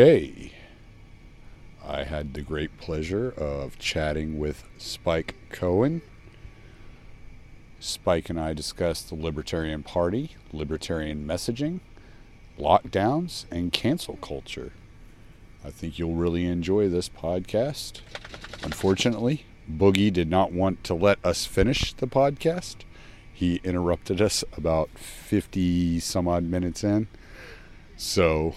Today, I had the great pleasure of chatting with Spike Cohen. Spike and I discussed the Libertarian Party, libertarian messaging, lockdowns, and cancel culture. I think you'll really enjoy this podcast. Unfortunately, Boogie did not want to let us finish the podcast. He interrupted us about 50 some odd minutes in. So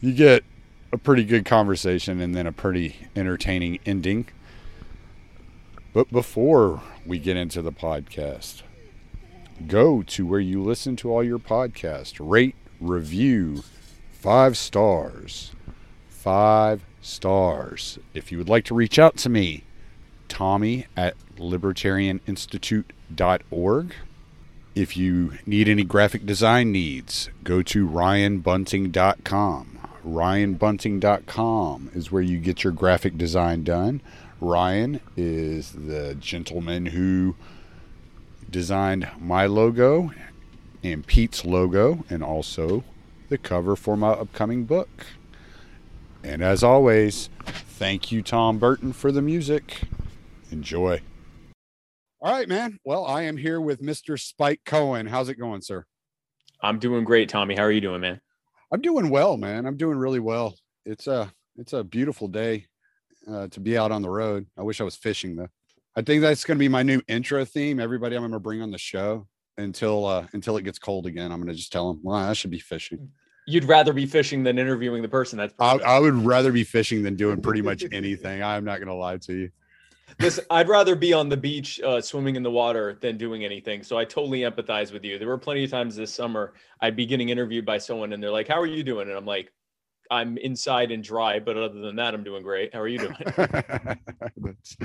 you get a pretty good conversation and then a pretty entertaining ending. But before we get into the podcast, go to where you listen to all your podcasts, rate, review, five stars. Five stars. If you would like to reach out to me, Tommy at libertarianinstitute.org. If you need any graphic design needs, go to ryanbunting.com. Ryanbunting.com is where you get your graphic design done. Ryan is the gentleman who designed my logo and Pete's logo and also the cover for my upcoming book. And as always, thank you, Tom Burton, for the music. Enjoy. All right, man. Well, I am here with Mr. Spike Cohen. How's it going, sir? I'm doing great, Tommy. How are you doing, man? I'm doing well, man. I'm doing really well. It's a it's a beautiful day uh, to be out on the road. I wish I was fishing though. I think that's going to be my new intro theme. Everybody I'm going to bring on the show until uh, until it gets cold again. I'm going to just tell them, well, I should be fishing. You'd rather be fishing than interviewing the person. That's I, I would rather be fishing than doing pretty much anything. I'm not going to lie to you. This. I'd rather be on the beach uh, swimming in the water than doing anything. So I totally empathize with you. There were plenty of times this summer I'd be getting interviewed by someone and they're like, "How are you doing?" And I'm like, "I'm inside and dry, but other than that, I'm doing great. How are you doing?" that's,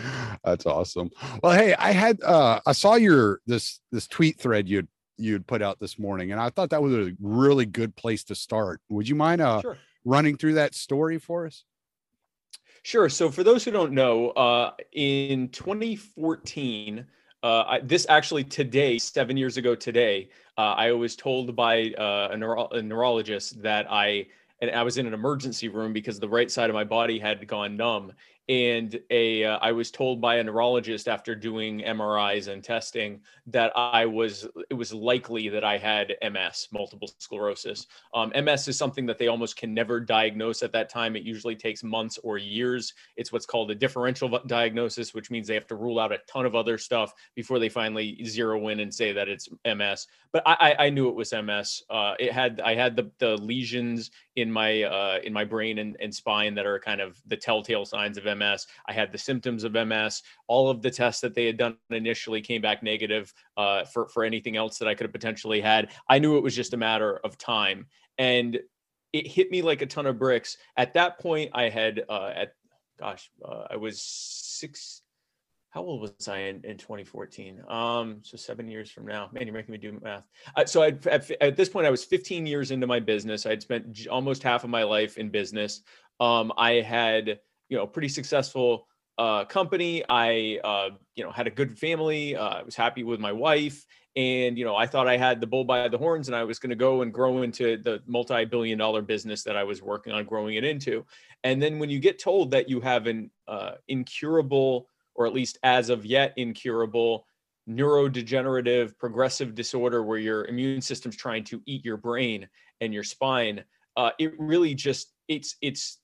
that's awesome. Well, hey, I had uh I saw your this this tweet thread you'd you'd put out this morning, and I thought that was a really good place to start. Would you mind uh sure. running through that story for us? Sure. So for those who don't know, uh, in 2014, uh, I, this actually today, seven years ago today, uh, I was told by uh, a, neuro- a neurologist that I and I was in an emergency room because the right side of my body had gone numb. And a uh, I was told by a neurologist after doing MRIs and testing that I was it was likely that I had MS, multiple sclerosis. Um, MS is something that they almost can never diagnose at that time. It usually takes months or years. It's what's called a differential diagnosis, which means they have to rule out a ton of other stuff before they finally zero in and say that it's MS. But I, I, knew it was MS. Uh, it had I had the the lesions in my uh, in my brain and, and spine that are kind of the telltale signs of MS. I had the symptoms of MS. All of the tests that they had done initially came back negative uh, for for anything else that I could have potentially had. I knew it was just a matter of time, and it hit me like a ton of bricks. At that point, I had uh, at gosh, uh, I was six. How old was I in, in 2014? Um, so seven years from now. Man, you're making me do math. Uh, so I'd, at, at this point, I was 15 years into my business. I'd spent j- almost half of my life in business. Um, I had, you know, a pretty successful uh, company. I, uh, you know, had a good family. Uh, I was happy with my wife, and you know, I thought I had the bull by the horns, and I was going to go and grow into the multi-billion-dollar business that I was working on growing it into. And then when you get told that you have an uh, incurable, or at least as of yet incurable, neurodegenerative progressive disorder where your immune system's trying to eat your brain and your spine, uh, it really just it's it's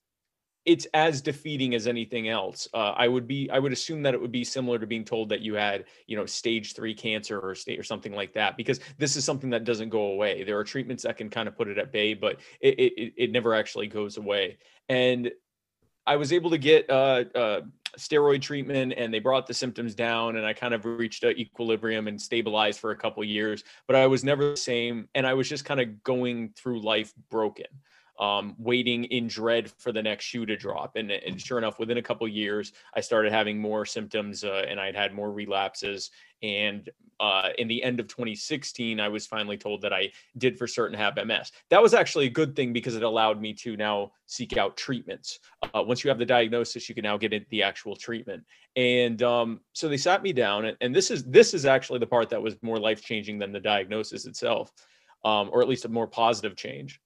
it's as defeating as anything else. Uh, I would be, I would assume that it would be similar to being told that you had, you know, stage three cancer or state or something like that, because this is something that doesn't go away. There are treatments that can kind of put it at bay, but it it, it never actually goes away. And I was able to get uh, uh, steroid treatment, and they brought the symptoms down, and I kind of reached an equilibrium and stabilized for a couple years. But I was never the same, and I was just kind of going through life broken. Um, waiting in dread for the next shoe to drop. And, and sure enough, within a couple years, I started having more symptoms uh, and I'd had more relapses. And uh, in the end of 2016, I was finally told that I did for certain have MS. That was actually a good thing because it allowed me to now seek out treatments. Uh, once you have the diagnosis, you can now get the actual treatment. And um, so they sat me down, and, and this is this is actually the part that was more life changing than the diagnosis itself, um, or at least a more positive change.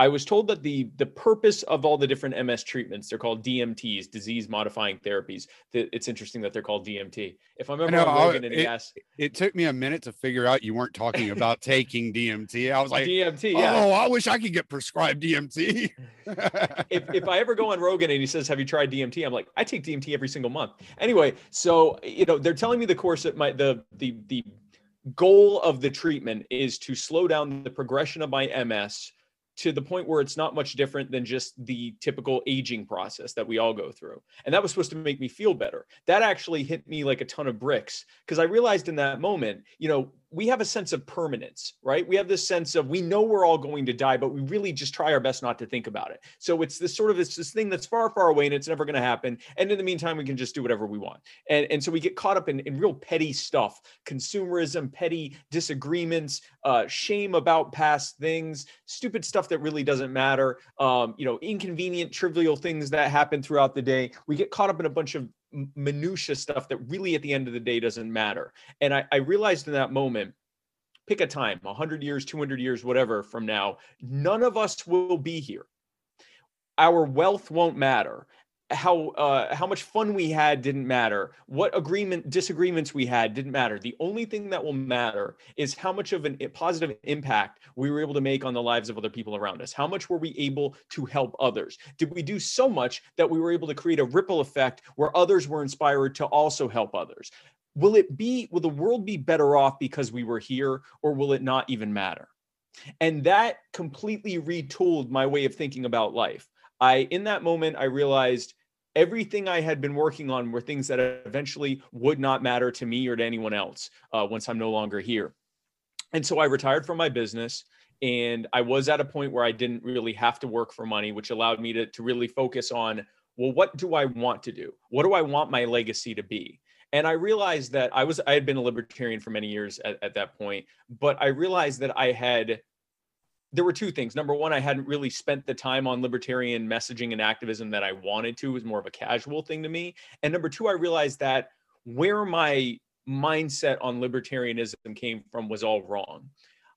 I was told that the the purpose of all the different MS treatments, they're called DMTs, disease modifying therapies. It's interesting that they're called DMT. If I remember know, Rogan and it, he asked, It took me a minute to figure out you weren't talking about taking DMT. I was like, DMT, yeah. oh, I wish I could get prescribed DMT. if, if I ever go on Rogan and he says, "Have you tried DMT?" I'm like, I take DMT every single month. Anyway, so you know they're telling me the course that my the the the goal of the treatment is to slow down the progression of my MS to the point where it's not much different than just the typical aging process that we all go through. And that was supposed to make me feel better. That actually hit me like a ton of bricks because I realized in that moment, you know, we have a sense of permanence, right? We have this sense of we know we're all going to die, but we really just try our best not to think about it. So it's this sort of it's this thing that's far, far away and it's never going to happen. And in the meantime, we can just do whatever we want. And, and so we get caught up in, in real petty stuff, consumerism, petty disagreements, uh, shame about past things, stupid stuff that really doesn't matter, um, you know, inconvenient, trivial things that happen throughout the day. We get caught up in a bunch of minutia stuff that really at the end of the day doesn't matter. And I, I realized in that moment, pick a time, 100 years, 200 years, whatever from now, none of us will be here. Our wealth won't matter how uh, how much fun we had didn't matter. What agreement disagreements we had didn't matter. The only thing that will matter is how much of a positive impact we were able to make on the lives of other people around us. How much were we able to help others? Did we do so much that we were able to create a ripple effect where others were inspired to also help others? Will it be will the world be better off because we were here or will it not even matter? And that completely retooled my way of thinking about life. I in that moment I realized everything I had been working on were things that eventually would not matter to me or to anyone else uh, once I'm no longer here. And so I retired from my business and I was at a point where I didn't really have to work for money, which allowed me to, to really focus on, well, what do I want to do? What do I want my legacy to be? And I realized that I was I had been a libertarian for many years at, at that point, but I realized that I had there were two things. Number one, I hadn't really spent the time on libertarian messaging and activism that I wanted to. It was more of a casual thing to me. And number two, I realized that where my mindset on libertarianism came from was all wrong.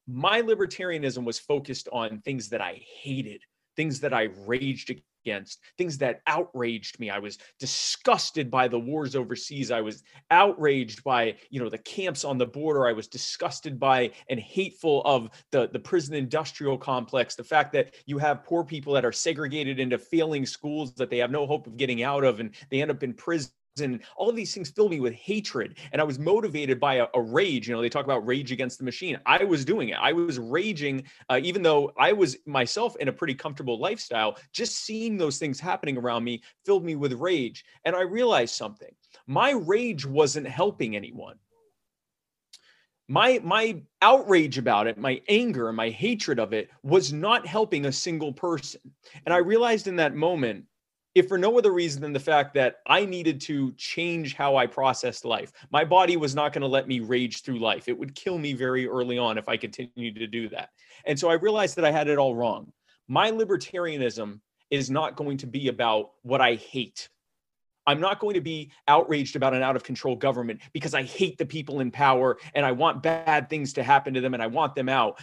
My libertarianism was focused on things that I hated, things that I raged against, things that outraged me. I was disgusted by the wars overseas. I was outraged by, you know, the camps on the border. I was disgusted by and hateful of the, the prison industrial complex, the fact that you have poor people that are segregated into failing schools that they have no hope of getting out of and they end up in prison and all of these things filled me with hatred and i was motivated by a, a, rage you know they talk about rage against the machine. I was doing it. I was raging uh, even though i was myself in a pretty comfortable lifestyle just seeing those things happening around me filled me with rage. And i realized something. My rage wasn't helping anyone. My my outrage about it my anger my hatred of it was not helping a single person. And i realized in that moment if for no other reason than the fact that I needed to change how I processed life. My body was not going to let me rage through life. It would kill me very early on if I continued to do that. And so I realized that I had it all wrong. My libertarianism is not going to be about what I hate. I'm not going to be outraged about an out of control government because I hate the people in power and I want bad things to happen to them and I want them out.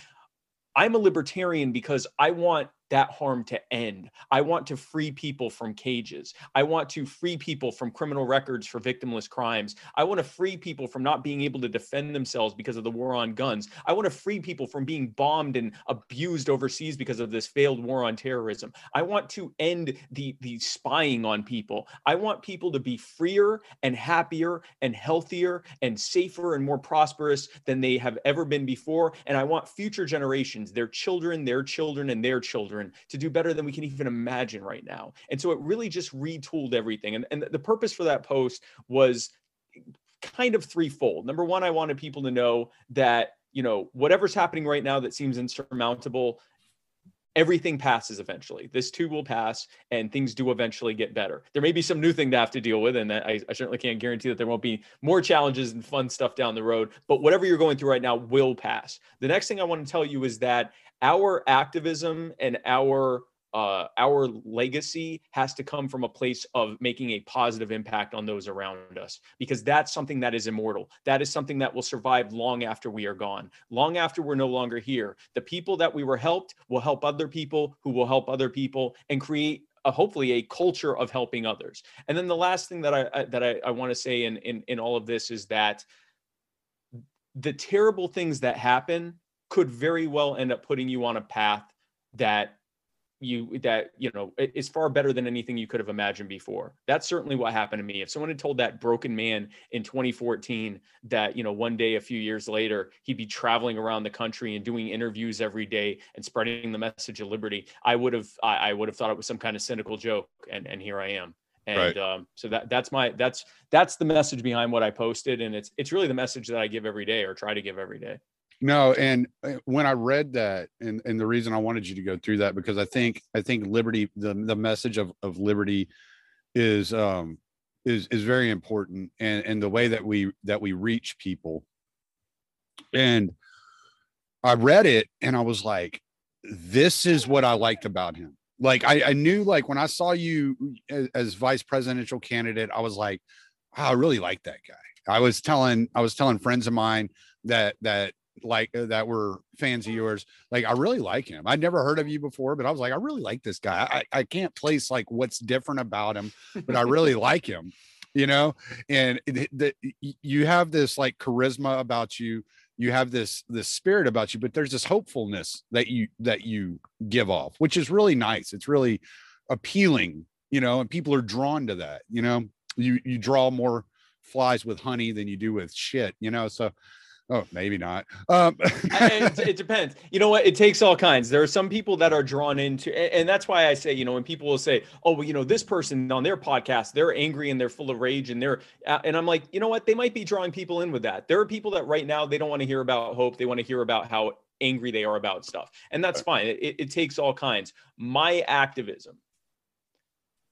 I'm a libertarian because I want that harm to end. I want to free people from cages. I want to free people from criminal records for victimless crimes. I want to free people from not being able to defend themselves because of the war on guns. I want to free people from being bombed and abused overseas because of this failed war on terrorism. I want to end the, the spying on people. I want people to be freer and happier and healthier and safer and more prosperous than they have ever been before. And I want future generations, their children, their children, and their children children to do better than we can even imagine right now. And so it really just retooled everything. And, and the purpose for that post was kind of threefold. Number one, I wanted people to know that, you know, whatever's happening right now that seems insurmountable, everything passes eventually. This too will pass, and things do eventually get better. There may be some new thing to have to deal with, and I, I certainly can't guarantee that there won't be more challenges and fun stuff down the road. But whatever you're going through right now will pass. The next thing I want to tell you is that our activism and our uh, our legacy has to come from a place of making a positive impact on those around us because that's something that is immortal. That is something that will survive long after we are gone, long after we're no longer here. The people that we were helped will help other people who will help other people and create a, hopefully a culture of helping others. And then the last thing that I, that I, I want to say in, in in all of this is that the terrible things that happen could very well end up putting you on a path that you that you know is far better than anything you could have imagined before. That's certainly what happened to me. If someone had told that broken man in 2014 that you know one day a few years later he'd be traveling around the country and doing interviews every day and spreading the message of liberty i would have i, I would have thought it was some kind of cynical joke and and here i am. And right. um, so that that's my that's that's the message behind what i posted and it's it's really the message that i give every day or try to give every day no, and uh, when I read that, and and the reason I wanted you to go through that because I think I think liberty, the the message of of liberty, is um is is very important, and and the way that we that we reach people, and I read it and I was like, this is what I liked about him. Like I, I knew like when I saw you as, as vice presidential candidate, I was like, oh, I really like that guy. I was telling I was telling friends of mine that that like uh, that were fans of yours like i really like him. I'd never heard of you before but i was like i really like this guy. I, I can't place like what's different about him but i really like him you know? And the, you have this like charisma about you you have this this spirit about you but there's this hopefulness that you that you give off which is really nice. It's really appealing you know and people are drawn to that you know? You you draw more flies with honey than you do with shit you know? So Oh, maybe not. Um. it, it, depends. You know what? It takes all kinds. There are some people that are drawn into, and that's why I say, you know, when people will say, "Oh, well, you know, this person on their podcast, they're angry and they're full of rage and they're," and I'm like, you know what? They might be drawing people in with that. There are people that right now they don't want to hear about hope. They want to hear about how angry they are about stuff, and that's fine. It, it takes all kinds. My activism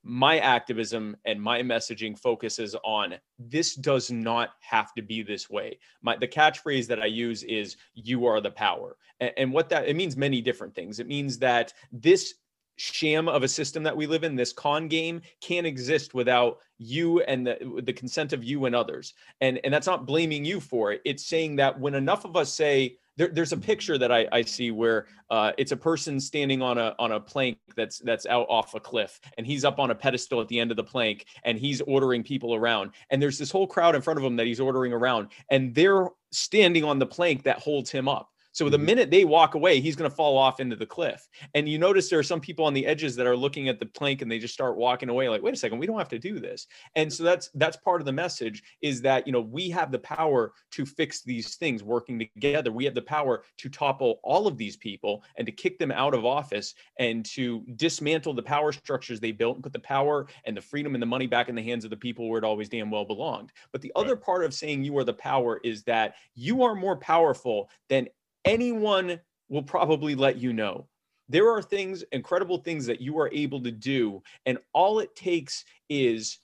my activism and my messaging focuses on this does not have to be this way. My the catchphrase that I use is you are the power. And, and what that it means many different things. It means that this sham of a system that we live in this con game can't exist without you and the, the consent of you and others and and that's not blaming you for it it's saying that when enough of us say there, there's a picture that I, I see where uh, it's a person standing on a on a plank that's that's out off a cliff, and he's up on a pedestal at the end of the plank, and he's ordering people around, and there's this whole crowd in front of him that he's ordering around, and they're standing on the plank that holds him up. So the mm-hmm. minute they walk away, he's going to fall off into the cliff. And you notice there are some people on the edges that are looking at the plank and they just start walking away like, wait a second, we don't have to do this. And so that's that's part of the message is that, you know, we have the power to fix these things working together. We have the power to topple all of these people and to kick them out of office and to dismantle the power structures they built and put the power and the freedom and the money back in the hands of the people where it always damn well belonged. But the right. other part of saying you are the power is that you are more powerful than anyone will probably let you know. There are things, incredible things that you are able to do. And all it takes is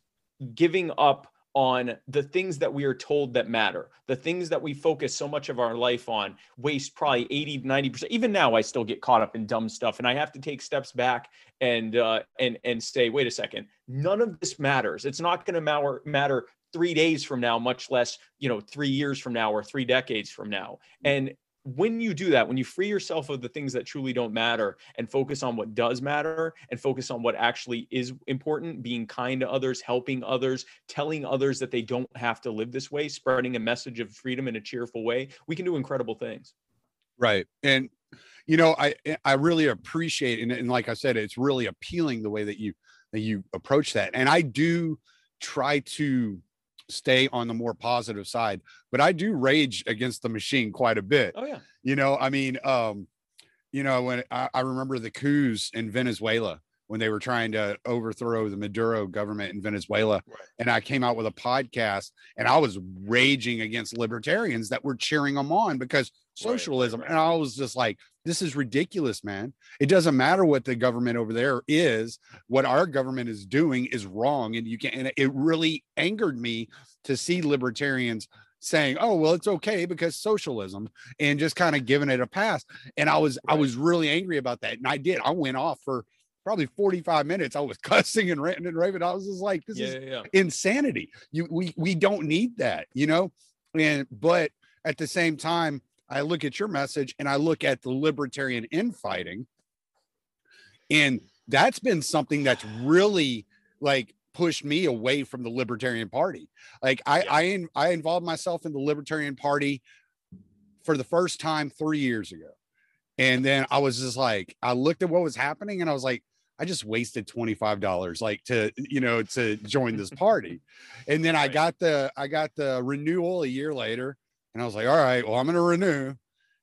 giving up on the things that we are told that matter, the things that we focus so much of our life on, waste probably 80, 90%. Even now, I still get caught up in dumb stuff. And I have to take steps back and uh, and and say, wait a second, none of this matters. It's not going to matter matter three days from now, much less, you know, three years from now or three decades from now. And when you do that, when you free yourself of the things that truly don't matter and focus on what does matter and focus on what actually is important, being kind to others, helping others, telling others that they don't have to live this way, spreading a message of freedom in a cheerful way, we can do incredible things. Right. And you know, I eh, I really appreciate and, and like I said, it's really appealing the way that you that you approach that. And I do try to stay on the more positive side. But I do rage against the machine quite a bit. Oh yeah. You know, I mean, um, you know, when I, I remember the coups in Venezuela when they were trying to overthrow the Maduro government in Venezuela. Right. And I came out with a podcast and I was raging against libertarians that were cheering them on because socialism. Right, right, and I was just like, this is ridiculous, man. It doesn't matter what the government over there is. What our government is doing is wrong. And you can and it really angered me to see libertarians saying, "Oh, well, it's okay because socialism," and just kind of giving it a pass. And I was I was really angry about that, and I did. I went off for probably 45 minutes. I was cussing and ranting and raving. I was just like, "This yeah, is yeah. insanity. You we we don't need that, you know." And but at the same time, I look at your message and I look at the libertarian infighting, and that's been something that's really like pushed me away from the libertarian party. Like i Yeah. i i involved myself in the libertarian party for the first time three years ago. And then i was just like i looked at what was happening and i was like i just wasted $25 like to you know to join this party. And then i got the i got the renewal a year later and i was like all right well i'm gonna renew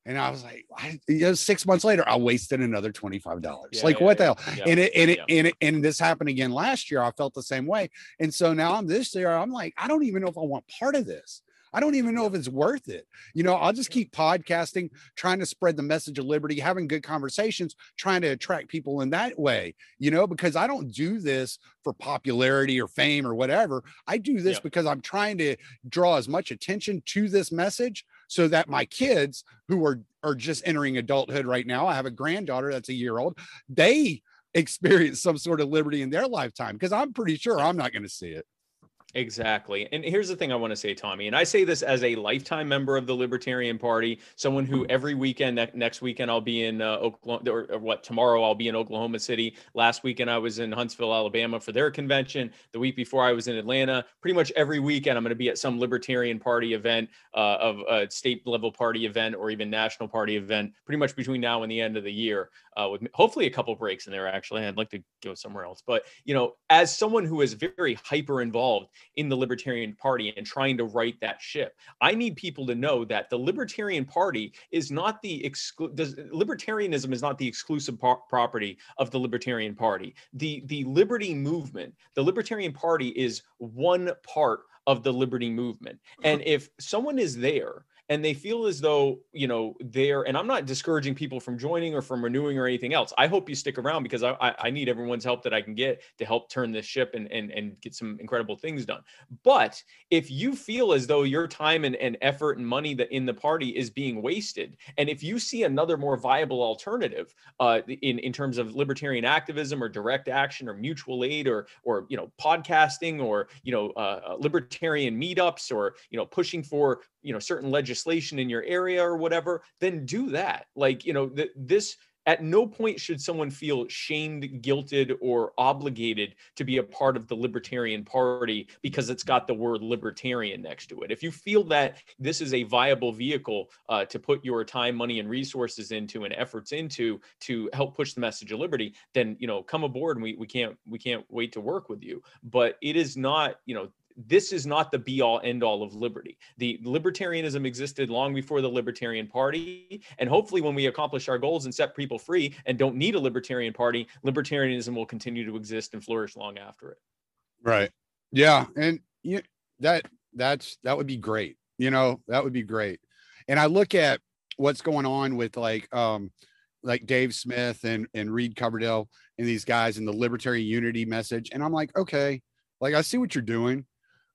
and i was like I, you know, six months later i wasted another $25 Yeah, like yeah, what the hell yeah. and it and it, and it and this happened again last year. I felt the same way, and so now I'm this year. I'm like, I don't even know if I want part of this. I don't even know if it's worth it. You know, I'll just keep podcasting, trying to spread the message of liberty, having good conversations, trying to attract people in that way. You know, because I don't do this for popularity or fame or whatever. I do this because I'm trying to draw as much attention to this message so that my kids who are are just entering adulthood right now, I have a granddaughter that's a year old, they experience some sort of liberty in their lifetime because I'm pretty sure I'm not going to see it. Exactly. And here's the thing I want to say, Tommy, and I say this as a lifetime member of the Libertarian Party, someone who every weekend, ne- next weekend, I'll be in uh, Oklahoma, or, or what, tomorrow I'll be in Oklahoma City. Last weekend, I was in Huntsville, Alabama for their convention. The week before, I was in Atlanta. Pretty much every weekend, I'm going to be at some Libertarian Party event, uh, of a state level party event, or even national party event, pretty much between now and the end of the year, uh, with hopefully a couple breaks in there, actually. I'd like to go somewhere else. But, you know, as someone who is very hyper involved, in the Libertarian Party and trying to right that ship. I need people to know that the Libertarian Party is not the exclu- does, libertarianism is not the exclusive property of the Libertarian Party. The the liberty movement, the Libertarian Party is one part of the liberty movement. And if someone is there and they feel as though you know they're and i'm not discouraging people from joining or from renewing or anything else. I hope you stick around because i i, I need everyone's help that i can get to help turn this ship and, and and get some incredible things done. But if you feel as though your time and, and effort and money that in the party is being wasted and if you see another more viable alternative uh, in in terms of libertarian activism or direct action or mutual aid or or you know podcasting or you know uh, uh, libertarian meetups or you know pushing for you know certain legislation in your area or whatever then do that. Like you know th- this at no point should someone feel shamed guilted or obligated to be a part of the libertarian party because it's got the word libertarian next to it. If you feel that this is a viable vehicle uh, to put your time money and resources into and efforts into to help push the message of liberty then you know come aboard and we, we can't we can't wait to work with you. But it is not you know this is not the be all end all of liberty. The libertarianism existed long before the Libertarian Party. And hopefully, when we accomplish our goals and set people free and don't need a Libertarian Party, libertarianism will continue to exist and flourish long after it. Right. Yeah. And you, that, that's, that would be great. You know, that would be great. And I look at what's going on with like, um, like Dave Smith and, and Reed Coverdale and these guys and the libertarian unity message. And I'm like, okay, like I see what you're doing,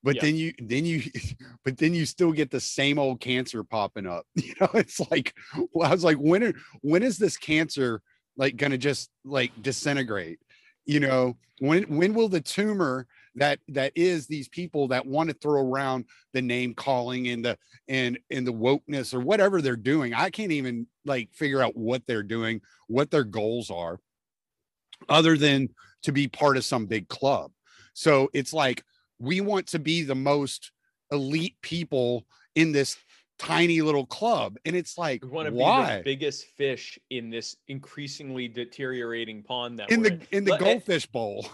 but Yeah. then you, then you, but then you still get the same old cancer popping up. You know, it's like, well, I was like, when, are, when is this cancer like going to just like disintegrate? You know, when, when will the tumor that that is these people that want to throw around the name calling and the and and the wokeness or whatever they're doing i can't even like figure out what they're doing what their goals are other than to be part of some big club so it's like we want to be the most elite people in this tiny little club. And it's like We want to why be the biggest fish in this increasingly deteriorating pond that in we're the in. the Let- goldfish bowl.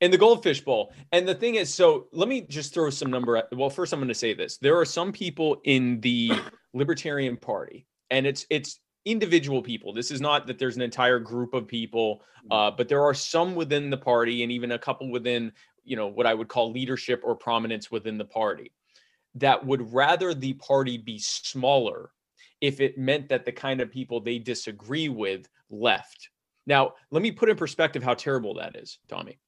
in the goldfish bowl. And the thing is so let me just throw some number at well first i'm going to say this. There are some people in the libertarian party and it's it's individual people. This is not that there's an entire group of people uh, but there are some within the party and even a couple within you know what i would call leadership or prominence within the party that would rather the party be smaller if it meant that the kind of people they disagree with left. Now, let me put in perspective how terrible that is, Tommy.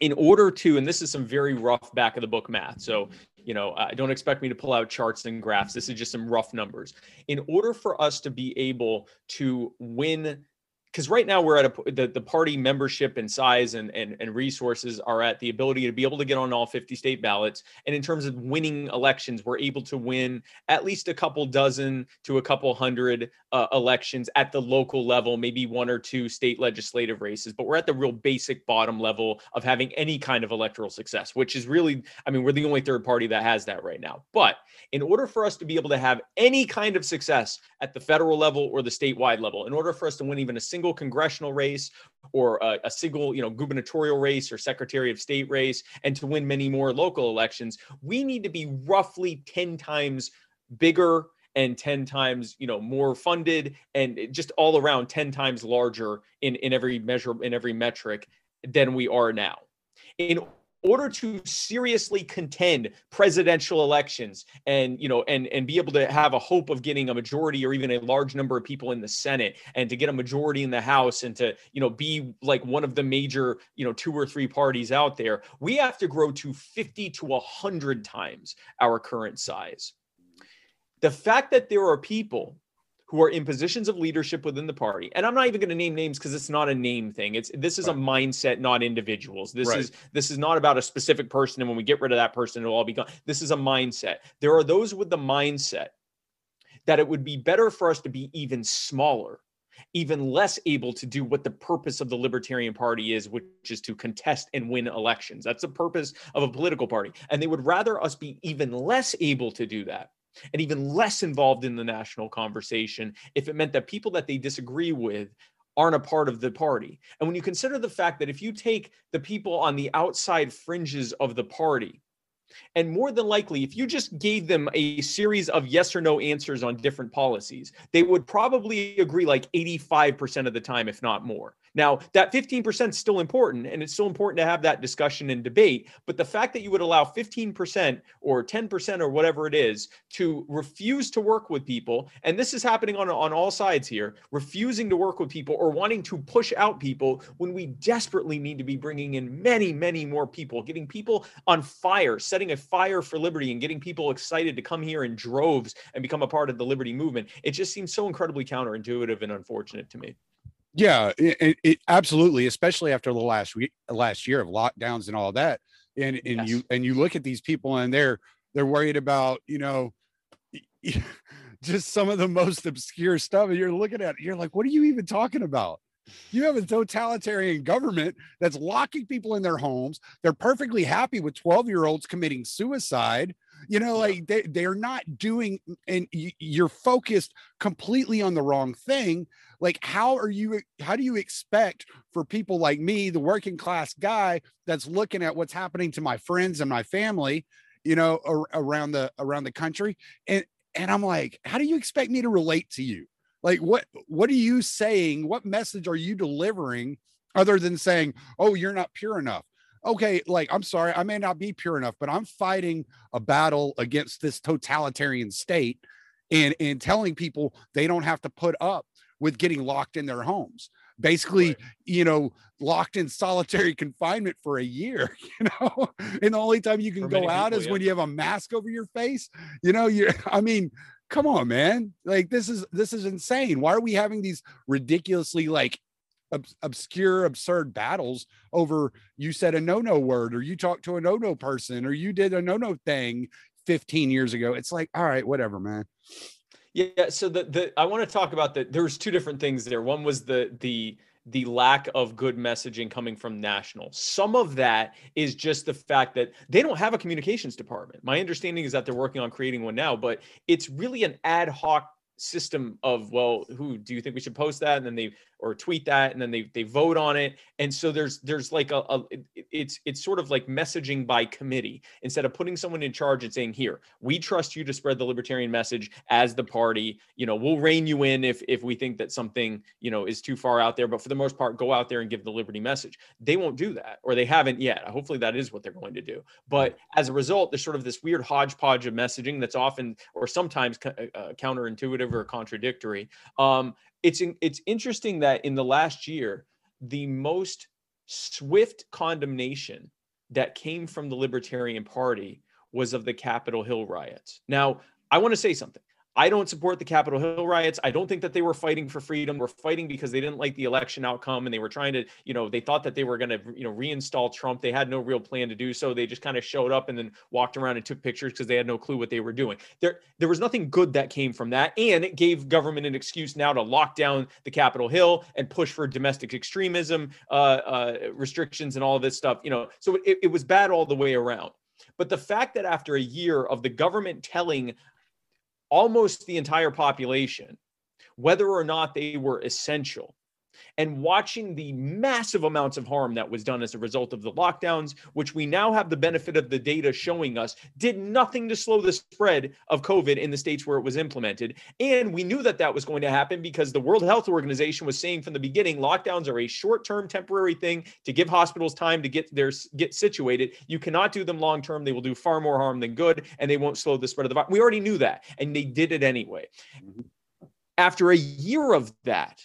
In order to, and this is some very rough back of the book math. So, you know, I don't expect me to pull out charts and graphs. This is just some rough numbers. In order for us to be able to win because right now we're at a the, the party membership and size and, and and resources are at the ability to be able to get on all 50 state ballots. And in terms of winning elections we're able to win at least a couple dozen to a couple hundred uh, elections at the local level maybe one or two state legislative races. But we're at the real basic bottom level of having any kind of electoral success which is really i mean we're the only third party that has that right now. But in order for us to be able to have any kind of success at the federal level or the statewide level in order for us to win even a single single congressional race or a, a, single, you know, gubernatorial race or secretary of state race, and to win many more local elections, we need to be roughly 10 times bigger and 10 times you know more funded and just all around 10 times larger in in every measure in every metric than we are now. In order to seriously contend presidential elections and you know and and be able to have a hope of getting a majority or even a large number of people in the senate and to get a majority in the house and to you know be like one of the major you know two or three parties out there we have to grow to 50 to 100 times our current size. The fact that there are people who are in positions of leadership within the party. And I'm not even going to name names because it's not a name thing. It's this is right. a mindset, not individuals. This right. is this is not about a specific person. And when we get rid of that person, it'll all be gone. This is a mindset. There are those with the mindset that it would be better for us to be even smaller even less able to do what the purpose of the Libertarian Party is, which is to contest and win elections. That's the purpose of a political party. And they would rather us be even less able to do that and even less involved in the national conversation if it meant that people that they disagree with aren't a part of the party. And when you consider the fact that if you take the people on the outside fringes of the party, and more than likely, if you just gave them a series of yes or no answers on different policies, they would probably agree like 85% of the time, if not more. Now, that 15% is still important, and it's still important to have that discussion and debate. But the fact that you would allow 15% or 10% or whatever it is to refuse to work with people, and this is happening on, on all sides here, refusing to work with people or wanting to push out people when we desperately need to be bringing in many, many more people, getting people on fire, setting a fire for liberty, and getting people excited to come here in droves and become a part of the liberty movement. It just seems so incredibly counterintuitive and unfortunate to me. Yeah, it, it, absolutely, especially after the last week, last year of lockdowns and all that. And and yes. you and you look at these people and they're they're worried about you know just some of the most obscure stuff. And you're looking at it, you're like, what are you even talking about? You have a totalitarian government that's locking people in their homes. They're perfectly happy with 12 year olds committing suicide. You know, like they, they're not doing, and you're focused completely on the wrong thing like how are you how do you expect for people like me the working class guy that's looking at what's happening to my friends and my family you know ar- around the around the country and and i'm like how do you expect me to relate to you like what what are you saying? What message are you delivering other than saying oh you're not pure enough okay like i'm sorry i may not be pure enough but i'm fighting a battle against this totalitarian state and and telling people they don't have to put up with getting locked in their homes. Basically right. you know locked in solitary confinement for a year you know? And the only time you can for go out people, is yeah. when you have a mask over your face you know? You i mean come on man like this is this is insane why are we having these ridiculously like ob- obscure absurd battles over you said a no-no word or you talked to a no-no person or you did a no-no thing 15 years ago it's like all right whatever man yeah. So the the I want to talk about that. There's two different things there. One was the the the lack of good messaging coming from national. Some of that is just the fact that they don't have a communications department. My understanding is that they're working on creating one now, but it's really an ad hoc system of well who do you think we should post that? And then they or tweet that and then they they vote on it. And so there's there's like a, a, it's it's sort of like messaging by committee. Instead of putting someone in charge and saying here we trust you to spread the libertarian message as the party. You know we'll rein you in if if we think that something you know is too far out there. But for the most part go out there and give the liberty message. They won't do that or they haven't yet. Hopefully that is what they're going to do. But as a result there's sort of this weird hodgepodge of messaging that's often or sometimes uh, counterintuitive or contradictory. Um, it's it's interesting that in the last year, the most swift condemnation that came from the Libertarian Party was of the Capitol Hill riots. Now, I want to say something. I don't support the Capitol Hill riots. I don't think that they were fighting for freedom. We're fighting because they didn't like the election outcome and they were trying to, you know, they thought that they were going to, you know, reinstall Trump. They had no real plan to do so. They just kind of showed up and then walked around and took pictures because they had no clue what they were doing. There, there was nothing good that came from that, and it gave government an excuse now to lock down the Capitol Hill and push for domestic extremism uh, uh, restrictions and all of this stuff. You know, so it, it was bad all the way around. But the fact that after a year of the government telling almost the entire population whether or not they were essential and watching the massive amounts of harm that was done as a result of the lockdowns, which we now have the benefit of the data showing us did nothing to slow the spread of COVID in the states where it was implemented. And we knew that that was going to happen because the World Health Organization was saying from the beginning lockdowns are a short term temporary thing to give hospitals time to get their get situated. You cannot do them long term. They will do far more harm than good and they won't slow the spread of the virus. We already knew that and they did it anyway. Mm-hmm. After a year of that,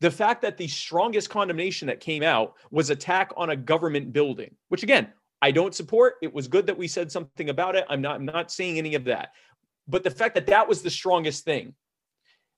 the fact that the strongest condemnation that came out was attack on a government building, which again, I don't support. It was good that we said something about it. I'm not I'm not saying any of that. But the fact that that was the strongest thing,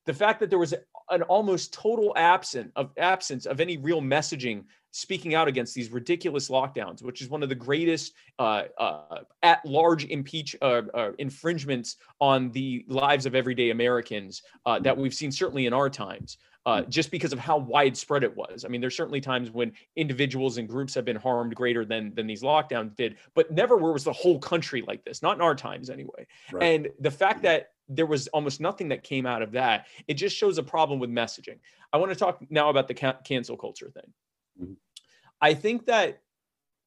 the fact that there was an almost total absence of absence of any real messaging speaking out against these ridiculous lockdowns, which is one of the greatest uh, uh, at large impeach uh, uh infringements on the lives of everyday Americans uh, that we've seen certainly in our times uh, just because of how widespread it was. I mean, there's certainly times when individuals and groups have been harmed greater than than these lockdowns did, but never where was the whole country like this. Not in our times, anyway. Right. And the fact that there was almost nothing that came out of that, it just shows a problem with messaging. I want to talk now about the cancel culture thing. Mm-hmm. I think that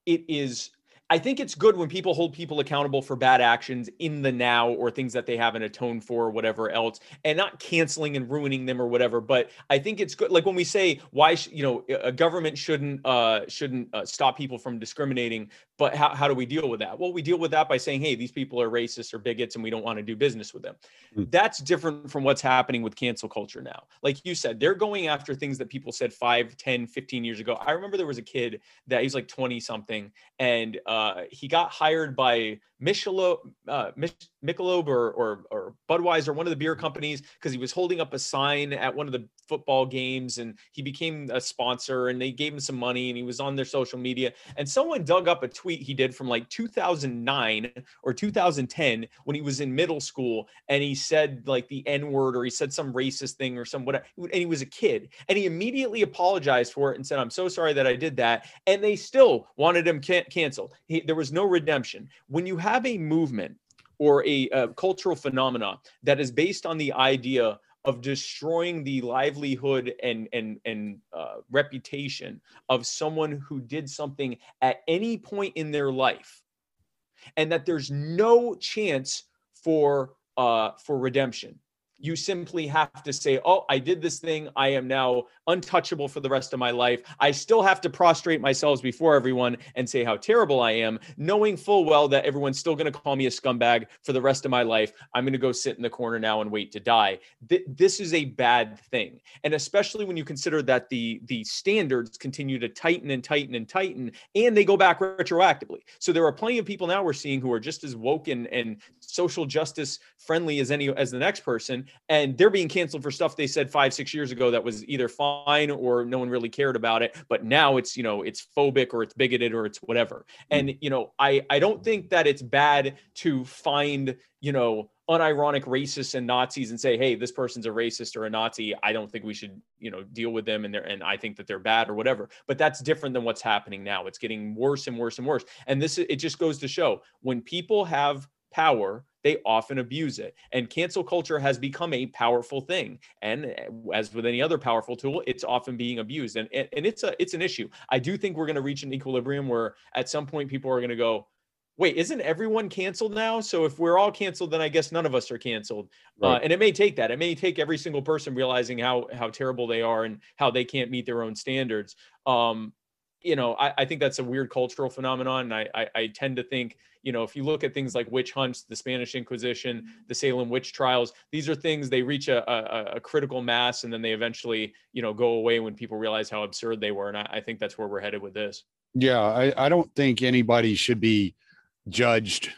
it is I think it's good when people hold people accountable for bad actions in the now or things that they haven't atoned for or whatever else, and not canceling and ruining them or whatever. But I think it's good, like when we say why sh- you know a government shouldn't uh, shouldn't uh, stop people from discriminating but how, how do we deal with that? Well, we deal with that by saying, hey, these people are racist or bigots and we don't want to do business with them. Mm-hmm. That's different from what's happening with cancel culture now. Like you said, they're going after things that people said 5, 10, 15 years ago. I remember there was a kid that he's like 20 something and uh, Uh, he got hired by Michelob, uh, Michelob or, or, or Budweiser, one of the beer mm-hmm. companies, because he was holding up a sign at one of the football games and he became a sponsor and they gave him some money and he was on their social media. And someone dug up a tweet he did from like 2009 or 2010 when he was in middle school and he said like the N word or he said some racist thing or some whatever. And he was a kid and he immediately apologized for it and said, I'm so sorry that I did that. And they still wanted him can- canceled. He, there was no redemption. When you have have a movement or a, a cultural phenomena that is based on the idea of destroying the livelihood and and and uh, reputation of someone who did something at any point in their life, and that there's no chance for uh, for redemption you simply have to say, Oh, I did this thing. I am now untouchable for the rest of my life. I still have to prostrate myself before everyone and say how terrible I am, knowing full well that everyone's still going to call me a scumbag for the rest of my life. I'm going to go sit in the corner now and wait to die. Th- this is a bad thing. And especially when you consider that the, the standards continue to tighten and tighten and tighten, and they go back retroactively. So there are plenty of people now we're seeing who are just as woke and, and social justice friendly as any as the next person and they're being canceled for stuff they said five six years ago that was either fine or no one really cared about it. But now it's you know it's phobic or it's bigoted or it's whatever. Hmm. and you know i i don't think that it's bad to find you know unironic racists and nazis and say hey this person's a racist or a nazi. I don't think we should you know deal with them and they're and i think that they're bad or whatever. But that's different than what's happening now. It's getting worse and worse and worse. And this it just goes to show when people have power they often abuse it. And cancel culture has become a powerful thing. And eh, as with any other powerful tool, it's often being abused. And, and, and it's a it's an issue. I do think we're going to reach an equilibrium where at some point people are going to go, wait, isn't everyone canceled now? So if we're all canceled, then I guess none of us are canceled. Uh, right. Uh, and it may take that. It may take every single person realizing how how terrible they are and how they can't meet their own standards. Um, you know, I, I think that's a weird cultural phenomenon. And I, I, I tend to think, you know, if you look at things like witch hunts, the Spanish Inquisition, mm-hmm. the Salem witch trials, these are things they reach a, a, a critical mass and then they eventually, you know, go away when people realize how absurd they were. And I, I think that's where we're headed with this. Yeah, I, I don't think anybody should be judged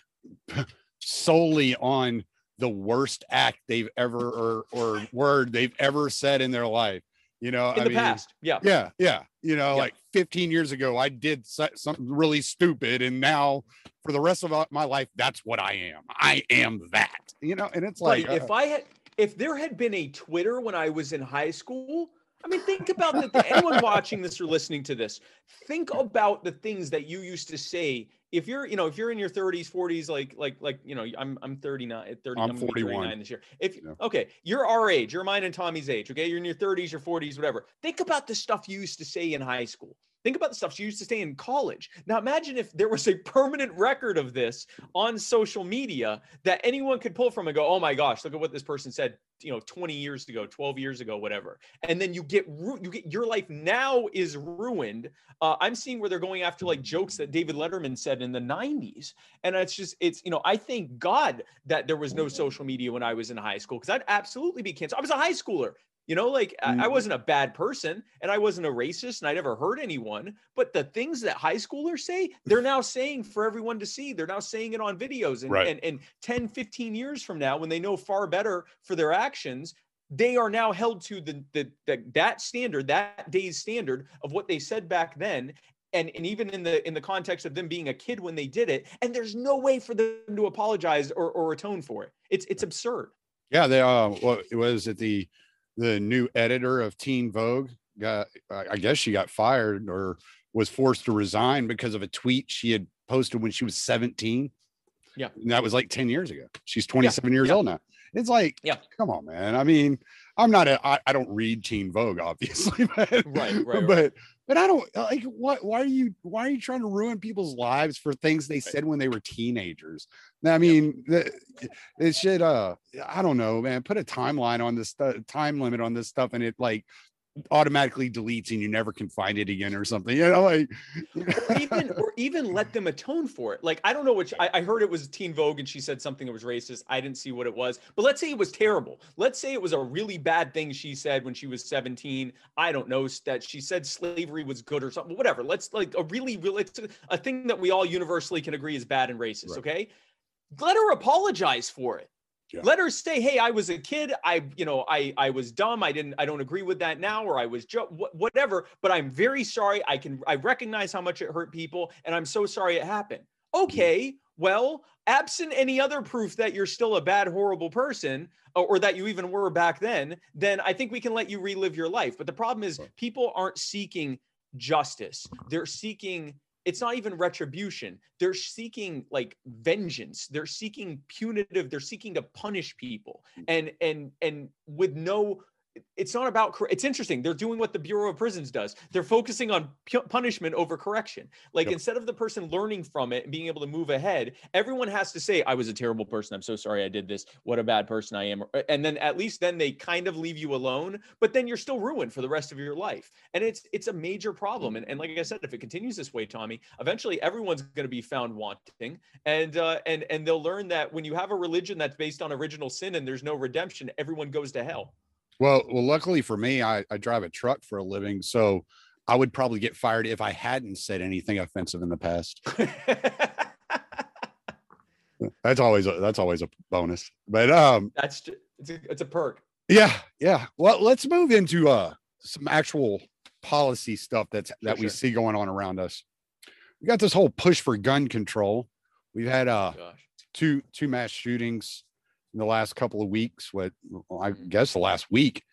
solely on the worst act they've ever or or word they've ever said in their life. You know, In I the mean, past. Yeah. yeah, yeah. You know, Yeah. like 15 years ago, I did something really stupid, and now for the rest of my life, that's what I am. I am that. You know, and it's like, Buddy, if uh, I had, if there had been a Twitter when I was in high school, I mean, think about the th- anyone watching this or listening to this. Think about the things that you used to say. If you're, you know, if you're in your 30s, 40s, like, like, like, you know, I'm, I'm 39, eh, 30, I'm be 41. 39 this year. If, Yeah. okay, you're our age, you're mine and Tommy's age. Okay, you're in your 30s, your 40s, whatever. Think about the stuff you used to say in high school. Think about the stuff she used to say in college. Now imagine if there was a permanent record of this on social media that anyone could pull from and go, "Oh my gosh, look at what this person said, you know, 20 years ago, 12 years ago, whatever." And then you get ru- you get your life now is ruined. Uh, I'm seeing where they're going after like jokes that David Letterman said in the 90s, and it's just it's you know I thank God that there was no social media when I was in high school because I'd absolutely be canceled. I was a high schooler. You know, like I, I Mhm. wasn't a bad person and I wasn't a racist and I never hurt anyone. But the things that high schoolers say, they're now saying for everyone to see. They're now saying it on videos. And, Right. and, and 10, 15 years from now, when they know far better for their actions, they are now held to the, the, the that standard, that day's standard of what they said back then. And, and even in the in the context of them being a kid when they did it, and there's no way for them to apologize or, or atone for it. It's it's absurd. yeah, they uh, what was it the the new editor of Teen Vogue got, I guess she got fired or was forced to resign because of a tweet she had posted when she was 17. Yeah. And that was like 10 years ago. She's 27 years yeah. old now. It's like, Yeah. come on, man. I mean, I'm not a, I, I don't read Teen Vogue, obviously, but, Right, right, but, but I don't like what, why are you, why are you trying to ruin people's lives for things they said when they were teenagers? I mean, the, it should, uh, I don't know, man, put a timeline on this stu- time limit on this stuff and it like automatically deletes and you never can find it again or something, you know, like, or even or even let them atone for it. Like I don't know which I, I heard it was Teen Vogue and she said something that was racist. I didn't see what it was, but let's say it was terrible. Let's say it was a really bad thing she said when she was 17. I don't know that she said slavery was good or something. Whatever. Let's like a really really it's a, a thing that we all universally can agree is bad and racist. Right. Okay, let her apologize for it. Yeah. Let her say, "Hey, I was a kid. I, you know, I, I was dumb. I didn't, I don't agree with that now, or I was jo- wh- whatever. But I'm very sorry. I can, I recognize how much it hurt people, and I'm so sorry it happened. Okay, well, absent any other proof that you're still a bad, horrible person, or, or that you even were back then, then I think we can let you relive your life. But the problem is, people aren't seeking justice. They're seeking it's not even retribution. They're seeking like vengeance. They're seeking punitive. They're seeking to punish people. Mm. And and and with no it's not about it's interesting they're doing what the bureau of prisons does they're focusing on punishment over correction. Like Yep. instead of the person learning from it and being able to move ahead everyone has to say i was a terrible person i'm so sorry i did this what a bad person i am and then at least then they kind of leave you alone but then you're still ruined for the rest of your life. And it's it's a major problem and, and like i said if it continues this way tommy eventually everyone's going to be found wanting and uh and and they'll learn that when you have a religion that's based on original sin and there's no redemption everyone goes to hell Well, well, luckily for me, I, I drive a truck for a living, so I would probably get fired if I hadn't said anything offensive in the past. That's always a, that's always a bonus. But um, That's it's a, it's a perk. yeah, yeah. Well, let's move into uh some actual policy stuff that's that we see going on around us. We got this whole push for gun control. We've had uh Gosh. two two mass shootings in the last couple of weeks what i Mhm. guess the last week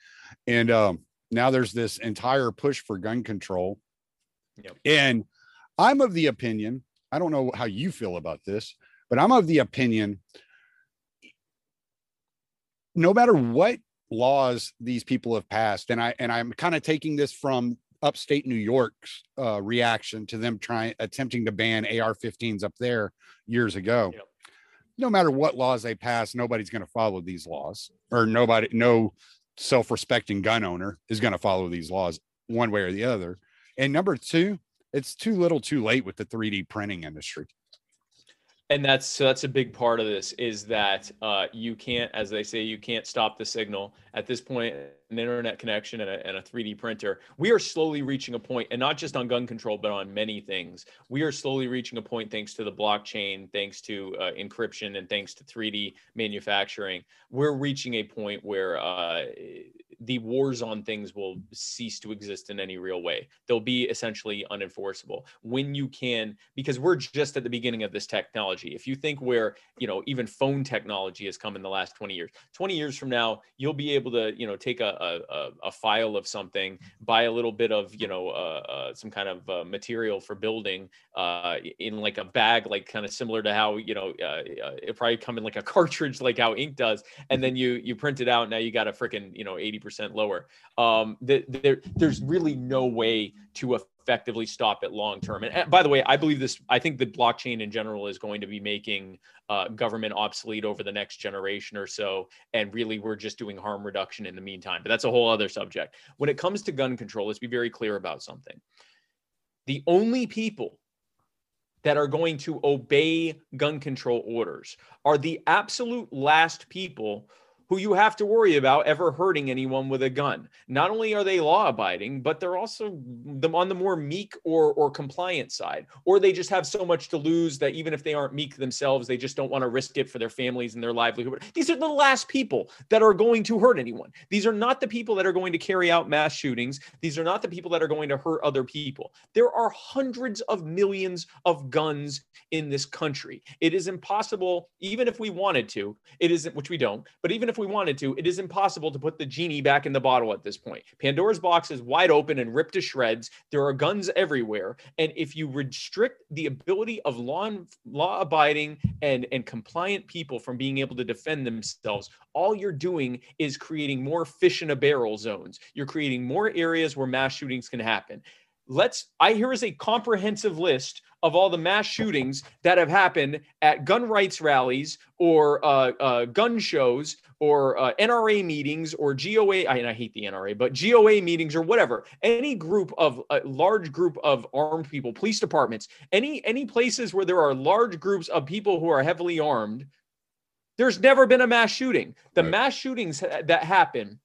and um now there's this entire push for gun control Yep. and i'm of the opinion i don't know how you feel about this but i'm of the opinion no matter what laws these people have passed and i and i'm kind of taking this from upstate new york's uh, reaction to them trying attempting to ban ar-15s up there years ago Yep. No matter what laws they pass nobody's going to follow these laws or nobody no self-respecting gun owner is going to follow these laws one way or the other. And number two it's too little too late with the 3d printing industry. And that's so that's a big part of this is that uh, you can't as they say you can't stop the signal. At this point an internet connection and a, and a 3d printer we are slowly reaching a point and not just on gun control but on many things we are slowly reaching a point thanks to the blockchain thanks to uh, encryption and thanks to 3d manufacturing we're reaching a point where uh, the wars on things will cease to exist in any real way. They'll be essentially unenforceable when you can, because we're just at the beginning of this technology. If you think where, you know, even phone technology has come in the last 20 years, 20 years from now, you'll be able to, you know, take a, a, a file of something, buy a little bit of, you know, uh, uh, some kind of uh, material for building uh, in like a bag, like kind of similar to how, you know, uh, uh, it probably come in like a cartridge, like how ink does. And then you, you print it out. Now you got a freaking, you know, 80% lower. Um, the, there, there's really no way to effectively stop it long term. And, and, by the way, I believe this. I think the blockchain in general is going to be making uh, government obsolete over the next generation or so. And really, we're just doing harm reduction in the meantime. But that's a whole other subject. When it comes to gun control, let's be very clear about something. The only people that are going to obey gun control orders are the absolute last people who you have to worry about ever hurting anyone with a gun. Not only are they law abiding, but they're also on the more meek or or compliant side, or they just have so much to lose that even if they aren't meek themselves, they just don't want to risk it for their families and their livelihood. These are the last people that are going to hurt anyone. These are not the people that are going to carry out mass shootings. These are not the people that are going to hurt other people. There are hundreds of millions of guns in this country. It is impossible, even if we wanted to, it isn't, which we don't, but even if we wanted to, it is impossible to put the genie back in the bottle at this point. Pandora's box is wide open and ripped to shreds. There are guns everywhere. And if you restrict the ability of law, law abiding and, and compliant people from being able to defend themselves, all you're doing is creating more fish in a barrel zones. You're creating more areas where mass shootings can happen let's i here is a comprehensive list of all the mass shootings that have happened at gun rights rallies or uh, uh, gun shows or uh, NRA meetings or GOA. I, I, hate the NRA, but GOA meetings or whatever. Any group of a large group of armed people, police departments, any any places where there are large groups of people who are heavily armed. There's never been a mass shooting. The right. mass shootings that happen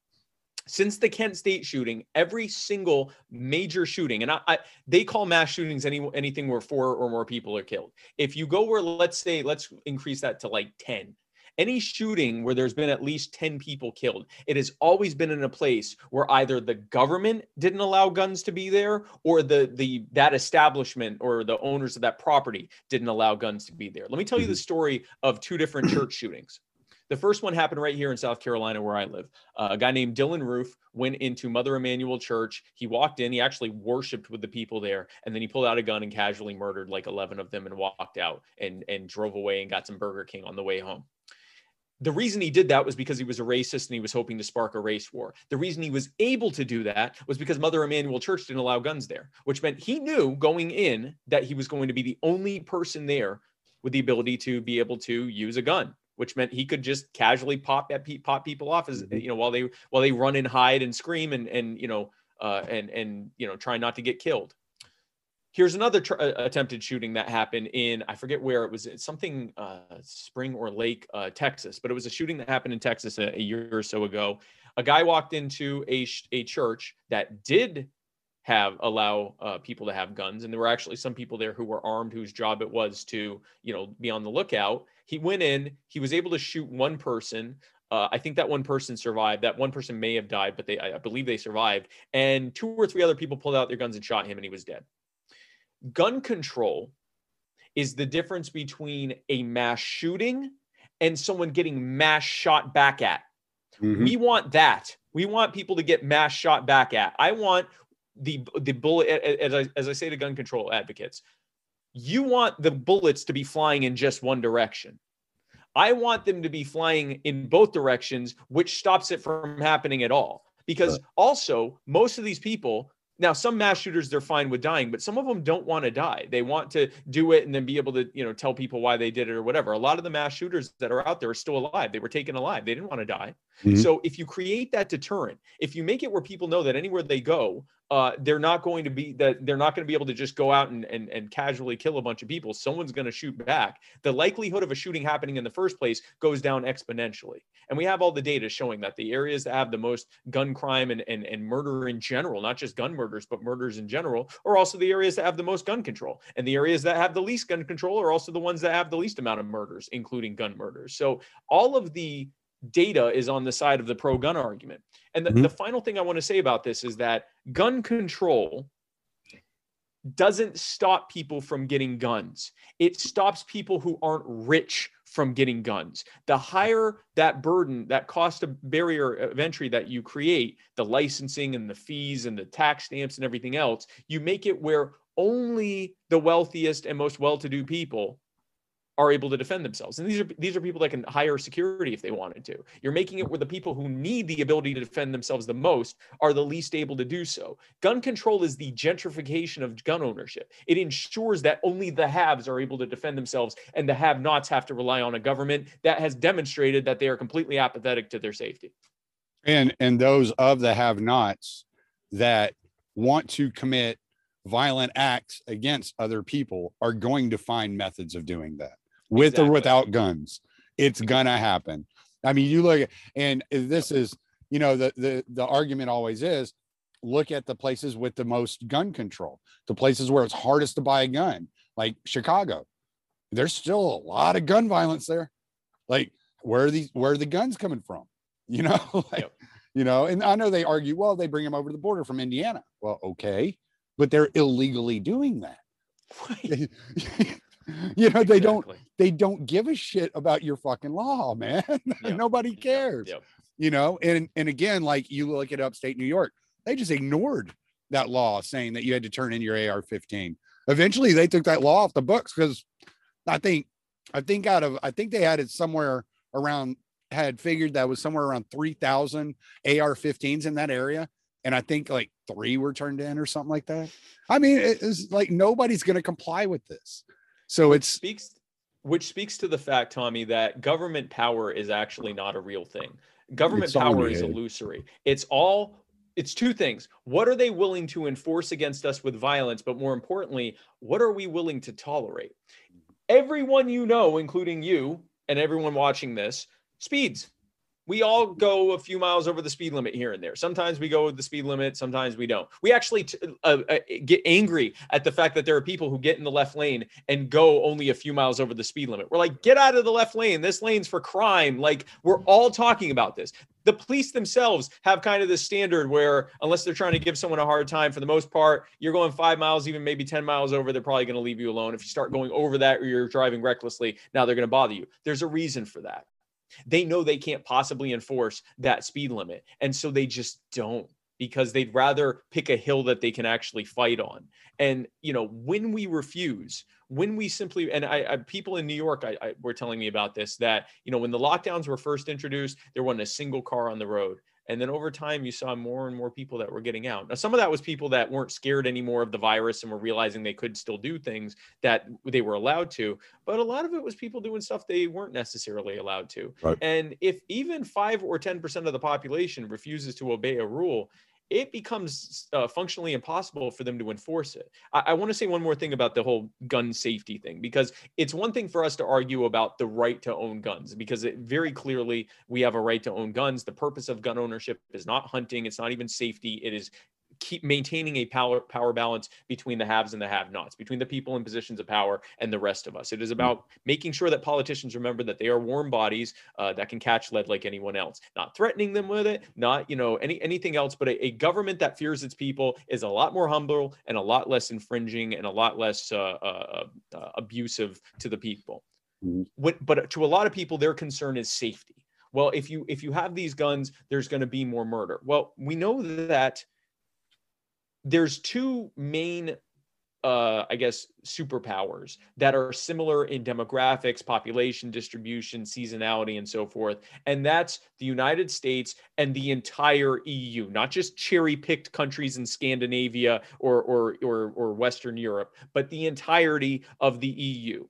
since the Kent State shooting, every single major shooting, and I, I, they call mass shootings any anything where four or more people are killed. If you go where, let's say, let's increase that to like 10. Any shooting where there's been at least 10 people killed, it has always been in a place where either the government didn't allow guns to be there or the the that establishment or the owners of that property didn't allow guns to be there. Let me tell you the mm-hmm. story of two different church shootings. The first one happened right here in South Carolina, where I live. Uh, a guy named Dylann Roof went into Mother Emanuel Church. He walked in, he actually worshiped with the people there, and then he pulled out a gun and casually murdered like 11 of them and walked out and, and drove away and got some Burger King on the way home. The reason he did that was because he was a racist and he was hoping to spark a race war. The reason he was able to do that was because Mother Emanuel Church didn't allow guns there, which meant he knew going in that he was going to be the only person there with the ability to be able to use a gun which meant he could just casually pop at pop people off as mm-hmm. you know while they while they run and hide and scream and and you know uh, and and you know try not to get killed. Here's another tr- uh, attempted shooting that happened in I forget where it was. something uh, Spring or Lake, uh, Texas, but it was a shooting that happened in Texas a, a year or so ago. A guy walked into a a church that did have allow uh, people to have guns and there were actually some people there who were armed whose job it was to you know be on the lookout he went in, he was able to shoot one person. Uh, I think that one person survived. That one person may have died, but they, I believe they survived. And two or three other people pulled out their guns and shot him, and he was dead. Gun control is the difference between a mass shooting and someone getting mass shot back at. Mm-hmm. We want that. We want people to get mass shot back at. I want the the bullet as I, as I say to gun control advocates you want the bullets to be flying in just one direction. I want them to be flying in both directions, which stops it from happening at all. Because also, most of these people, now some mass shooters they're fine with dying, but some of them don't want to die. They want to do it and then be able to, you know, tell people why they did it or whatever. A lot of the mass shooters that are out there are still alive. They were taken alive. They didn't want to die. Mm-hmm. So if you create that deterrent, if you make it where people know that anywhere they go, uh, they're not going to be that they're not going to be able to just go out and, and, and casually kill a bunch of people. Someone's going to shoot back. The likelihood of a shooting happening in the first place goes down exponentially. And we have all the data showing that the areas that have the most gun crime and, and, and murder in general, not just gun murders, but murders in general, are also the areas that have the most gun control. And the areas that have the least gun control are also the ones that have the least amount of murders, including gun murders. So all of the data is on the side of the pro gun argument. And the, Mhm. the final thing I want to say about this is that gun control doesn't stop people from getting guns. It stops people who aren't rich from getting guns. The higher that burden, that cost of barrier of entry that you create, the licensing and the fees and the tax stamps and everything else, you make it where only the wealthiest and most well-to-do people are able to defend themselves. And these are these are people that can hire security if they wanted to. You're making it where the people who need the ability to defend themselves the most are the least able to do so. Gun control is the gentrification of gun ownership. It ensures that only the haves are able to defend themselves and the have-nots have to rely on a government that has demonstrated that they are completely apathetic to their safety. and and those of the have-nots that want to commit violent acts against other people are going to find methods of doing that with Exactly. or without guns. It's gonna happen. I mean you look at and this is you know the the the argument always is look at the places with the most gun control the places where it's hardest to buy a gun like chicago. There's still a lot of gun violence there. Like where are these where are the guns coming from? You know like, Yep. you know and i know they argue well they bring them over to the border from indiana. Well okay but they're illegally doing that. Right. you know they don't they don't give a shit about your fucking law man Yep. nobody Yep. cares Yep. you know and and again like you look at upstate new york they just ignored that law saying that you had to turn in your ar-15 eventually they took that law off the books because i think i think out of i think they had it somewhere around had figured that was somewhere around 3000 ar-15s in that area and i think like three were turned in or something like that i mean it's like nobody's going to comply with this so which it's speaks which speaks to the fact tommy that government power is actually not a real thing. Government It's all in power is illusory. It's all it's two things. What are they willing to enforce against us with violence? But more importantly what are we willing to tolerate? Everyone you know including you and everyone watching this speeds we all go a few miles over the speed limit here and there. Sometimes we go with the speed limit, sometimes we don't. We actually t- uh, uh, get angry at the fact that there are people who get in the left lane and go only a few miles over the speed limit. We're like, get out of the left lane. This lane's for crime. Like, we're all talking about this. The police themselves have kind of this standard where, unless they're trying to give someone a hard time, for the most part, you're going five miles, even maybe 10 miles over, they're probably going to leave you alone. If you start going over that or you're driving recklessly, now they're going to bother you. There's a reason for that they know they can't possibly enforce that speed limit. And so they just don't because they'd rather pick a hill that they can actually fight on. And, you know, when we refuse, when we simply, and I, I people in New York I, I, were telling me about this, that, you know, when the lockdowns were first introduced, there wasn't a single car on the road. And then over time, you saw more and more people that were getting out. Now, some of that was people that weren't scared anymore of the virus and were realizing they could still do things that they were allowed to. But a lot of it was people doing stuff they weren't necessarily allowed to. Right. And if even five or 10% of the population refuses to obey a rule, it becomes uh, functionally impossible for them to enforce it. I, I want to say one more thing about the whole gun safety thing, because it's one thing for us to argue about the right to own guns, because it very clearly we have a right to own guns. The purpose of gun ownership is not hunting, it's not even safety, it is keep maintaining a power power balance between the haves and the have-nots, between the people in positions of power and the rest of us. It is about making sure that politicians remember that they are warm bodies uh, that can catch lead like anyone else. Not threatening them with it, not you know any anything else, but a, a government that fears its people is a lot more humble and a lot less infringing and a lot less uh, uh, uh, abusive to the people. Mhm. What, but to a lot of people, their concern is safety. Well, if you if you have these guns, there's going to be more murder. Well, we know that there's two main uh, I guess, superpowers that are similar in demographics, population distribution, seasonality, and so forth. And that's the United States and the entire EU, not just cherry picked countries in Scandinavia or, or, or, or Western Europe, but the entirety of the EU.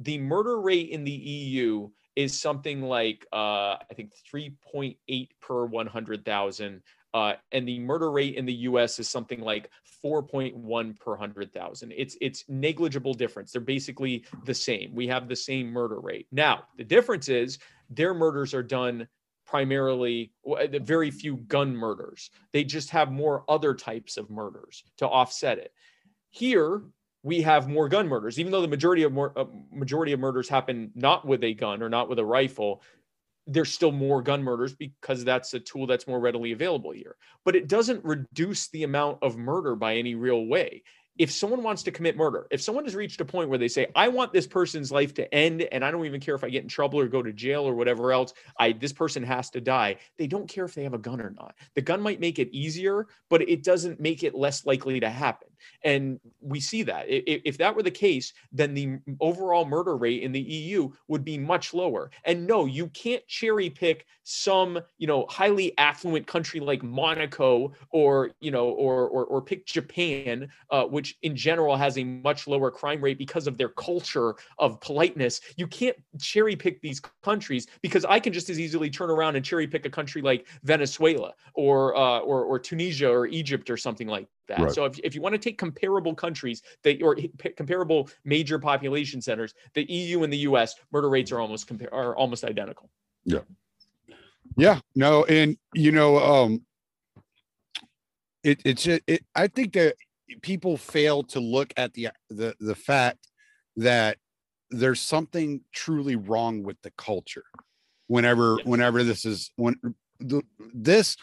The murder rate in the EU is something like, uh, I think, 3.8 per 100,000 uh, and the murder rate in the U.S. is something like 4.1 per hundred thousand. It's it's negligible difference. They're basically the same. We have the same murder rate. Now the difference is their murders are done primarily very few gun murders. They just have more other types of murders to offset it. Here we have more gun murders, even though the majority of more uh, majority of murders happen not with a gun or not with a rifle there's still more gun murders because that's a tool that's more readily available here. But it doesn't reduce the amount of murder by any real way. If someone wants to commit murder, if someone has reached a point where they say, I want this person's life to end, and I don't even care if I get in trouble or go to jail or whatever else, I this person has to die. They don't care if they have a gun or not. The gun might make it easier, but it doesn't make it less likely to happen. And we see that. If, that were the case, then the overall murder rate in the EU would be much lower. And no, you can't cherry pick some, you know, highly affluent country like Monaco or, you know, or or, or pick Japan, uh, which in general has a much lower crime rate because of their culture of politeness. You can't cherry pick these countries because I can just as easily turn around and cherry pick a country like Venezuela or uh, or, or Tunisia or Egypt or something like that. Right. So if, if you want to take comparable countries that or comparable major population centers, the EU and the US murder rates are almost compare are almost identical. Yeah. Yeah, no, and you know, um it it's it, it I think that people fail to look at the the the fact that there's something truly wrong with the culture whenever yes. whenever this is when the, this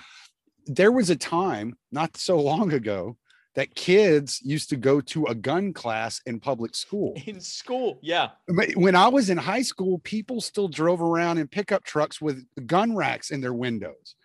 there was a time not so long ago that kids used to go to a gun class in public school. In school, yeah. When I was in high school, people still drove around in pickup trucks with gun racks in their windows.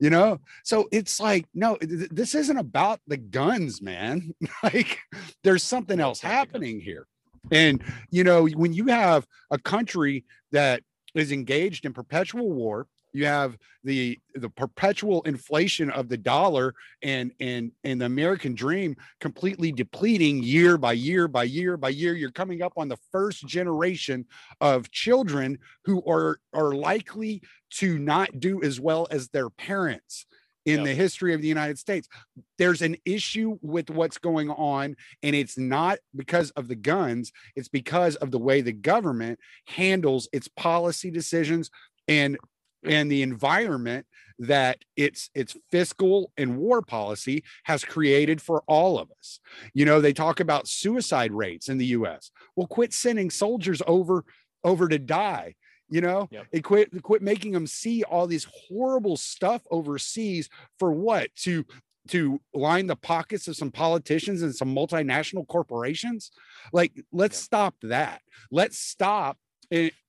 You know, so it's like, no, th- this isn't about the guns, man. like, there's something else happening here. And, you know, when you have a country that is engaged in perpetual war, you have the the perpetual inflation of the dollar and and and the american dream completely depleting year by year by year by year you're coming up on the first generation of children who are are likely to not do as well as their parents in yep. the history of the United States. There's an issue with what's going on, and it's not because of the guns, it's because of the way the government handles its policy decisions and Mm. and the environment that its its fiscal and war policy has created for all of us. You know, they talk about suicide rates in the US. Well, quit sending soldiers over over to die. You know, yep. quit quit making them see all these horrible stuff overseas for what? To to line the pockets of some politicians and some multinational corporations. Like, let's yep. stop that. Let's stop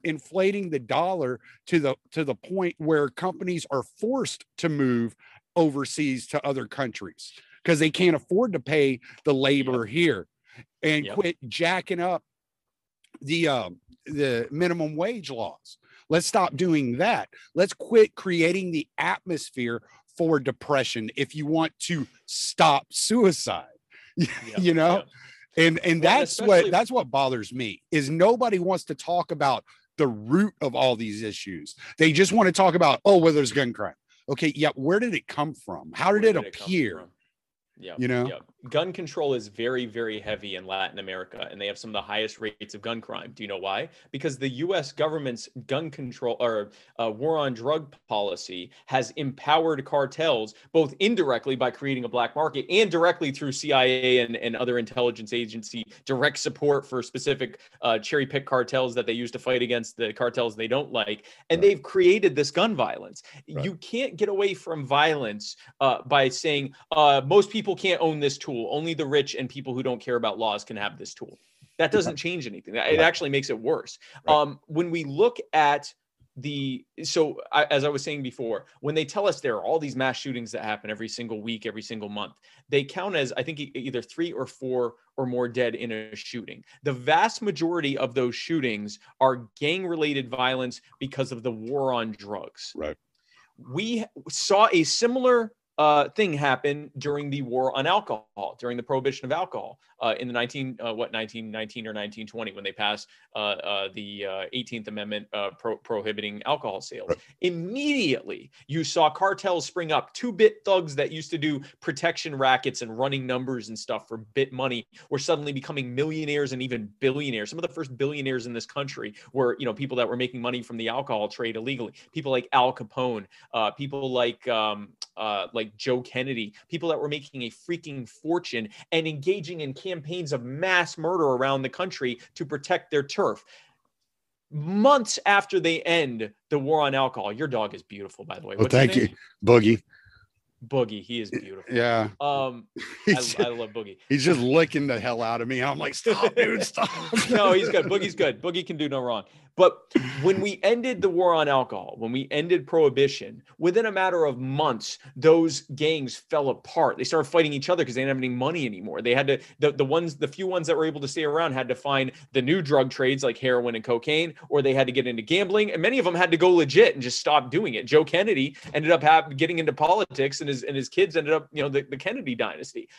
inflating the dollar to the to the point where companies are forced to move overseas to other countries because they can't afford to pay the labor yep. here and yep. quit jacking up the uh, the minimum wage laws let's stop doing that let's quit creating the atmosphere for depression if you want to stop suicide yep. you know and and well, that's what that's what bothers me is nobody wants to talk about the root of all these issues. They just want to talk about oh well there's gun crime. Okay yeah where did it come from? How did, did it appear? yeah. You know, yeah. Gun control is very, very heavy in Latin America, and they have some of the highest rates of gun crime. Do you know why? Because the U.S. government's gun control or uh, war on drug policy has empowered cartels both indirectly by creating a black market and directly through CIA and, and other intelligence agency direct support for specific uh, cherry pick cartels that they use to fight against the cartels they don't like. And right. they've created this gun violence. Right. You can't get away from violence uh, by saying uh, most people people can't own this tool. Only the rich and people who don't care about laws can have this tool. That doesn't change anything. It actually makes it worse. Right. Um, when we look at the so I, as I was saying before, when they tell us there are all these mass shootings that happen every single week, every single month, they count as I think either three or four or more dead in a shooting. The vast majority of those shootings are gang-related violence because of the war on drugs. Right. We saw a similar uh, thing happened during the war on alcohol, during the prohibition of alcohol uh, in the 19 uh, what 1919 or 1920 when they passed uh, uh, the 18th uh, Amendment pro- prohibiting alcohol sales. Right. Immediately, you saw cartels spring up. Two bit thugs that used to do protection rackets and running numbers and stuff for bit money were suddenly becoming millionaires and even billionaires. Some of the first billionaires in this country were you know people that were making money from the alcohol trade illegally. People like Al Capone, people like um, like Joe Kennedy, people that were making a freaking fortune and engaging in campaigns of mass murder around the country to protect their turf. Months after they end the war on alcohol, your dog is beautiful, by the way. Well, thank you, Boogie. Boogie, he is beautiful. Yeah. Um, I, I, love Boogie. He's just licking the hell out of me. I'm like, stop, dude, stop. no, he's good. Boogie's good. Boogie can do no wrong. But when we ended the war on alcohol, when we ended prohibition, within a matter of months, those gangs fell apart. They started fighting each other because they didn't have any money anymore. They had to the, the ones, the few ones that were able to stay around had to find the new drug trades like heroin and cocaine, or they had to get into gambling. And many of them had to go legit and just stop doing it. Joe Kennedy ended up have, getting into politics, and his and his kids ended up, you know, the, the Kennedy dynasty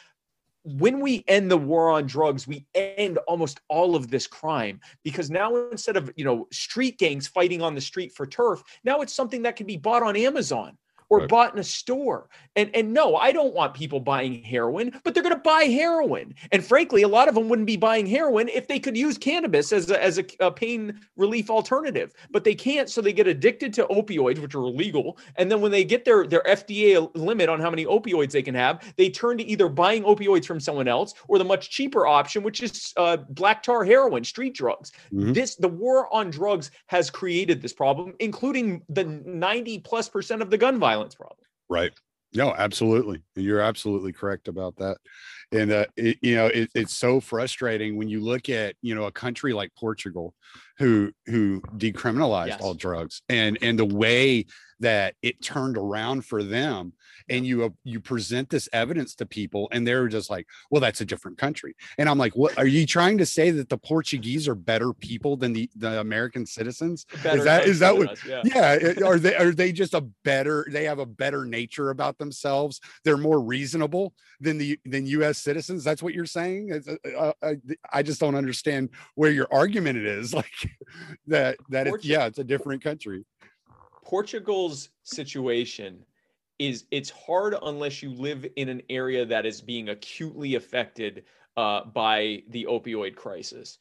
when we end the war on drugs, we end almost all of this crime because now instead of, you know, street gangs fighting on the street for turf, now it's something that can be bought on Amazon or right. bought in a store. And and no, I don't want people buying heroin, but they're going to buy heroin. And frankly, a lot of them wouldn't be buying heroin if they could use cannabis as a, as a, a pain relief alternative. But they can't, so they get addicted to opioids, which are illegal. And then when they get their their FDA limit on how many opioids they can have, they turn to either buying opioids from someone else or the much cheaper option, which is uh, black tar heroin, street drugs. Mm-hmm. This the war on drugs has created this problem, including the ninety plus percent of the gun violence problem. Right. No, absolutely. You're absolutely correct about that. And uh, it, you know, it, it's so frustrating when you look at you know a country like Portugal, who who decriminalized yes. all drugs, and and the way that it turned around for them and you uh, you present this evidence to people and they're just like well that's a different country. And i'm like what are you trying to say that the portuguese are better people than the, the american citizens? Better is that is that what us, yeah. yeah are they are they just a better they have a better nature about themselves? They're more reasonable than the than us citizens? That's what you're saying? Uh, uh, I, I just don't understand where your argument it is like that that it's, yeah it's a different country Portugal's situation is it's hard unless you live in an area that is being acutely affected uh, by the opioid crisis.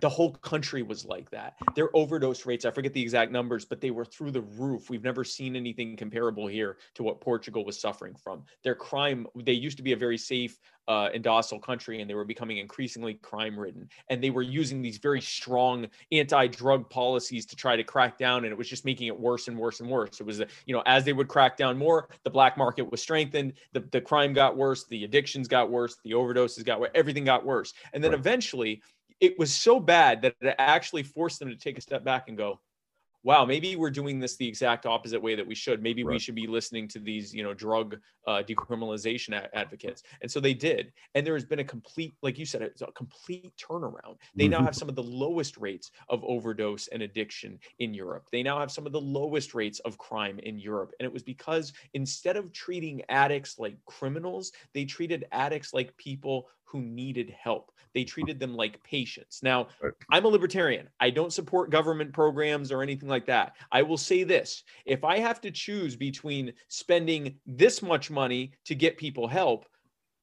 The whole country was like that. Their overdose rates, I forget the exact numbers, but they were through the roof. We've never seen anything comparable here to what Portugal was suffering from. Their crime, they used to be a very safe uh, and docile country, and they were becoming increasingly crime ridden. And they were using these very strong anti drug policies to try to crack down, and it was just making it worse and worse and worse. It was, you know, as they would crack down more, the black market was strengthened, the, the crime got worse, the addictions got worse, the overdoses got worse, everything got worse. And then right. eventually, it was so bad that it actually forced them to take a step back and go, wow, maybe we're doing this the exact opposite way that we should. Maybe right. we should be listening to these, you know, drug uh, decriminalization a- advocates. And so they did. And there has been a complete, like you said, it's a complete turnaround. They mm-hmm. now have some of the lowest rates of overdose and addiction in Europe. They now have some of the lowest rates of crime in Europe. And it was because instead of treating addicts like criminals, they treated addicts like people who needed help. They treated them like patients. Now, I'm a libertarian. I don't support government programs or anything like that. I will say this if I have to choose between spending this much money to get people help,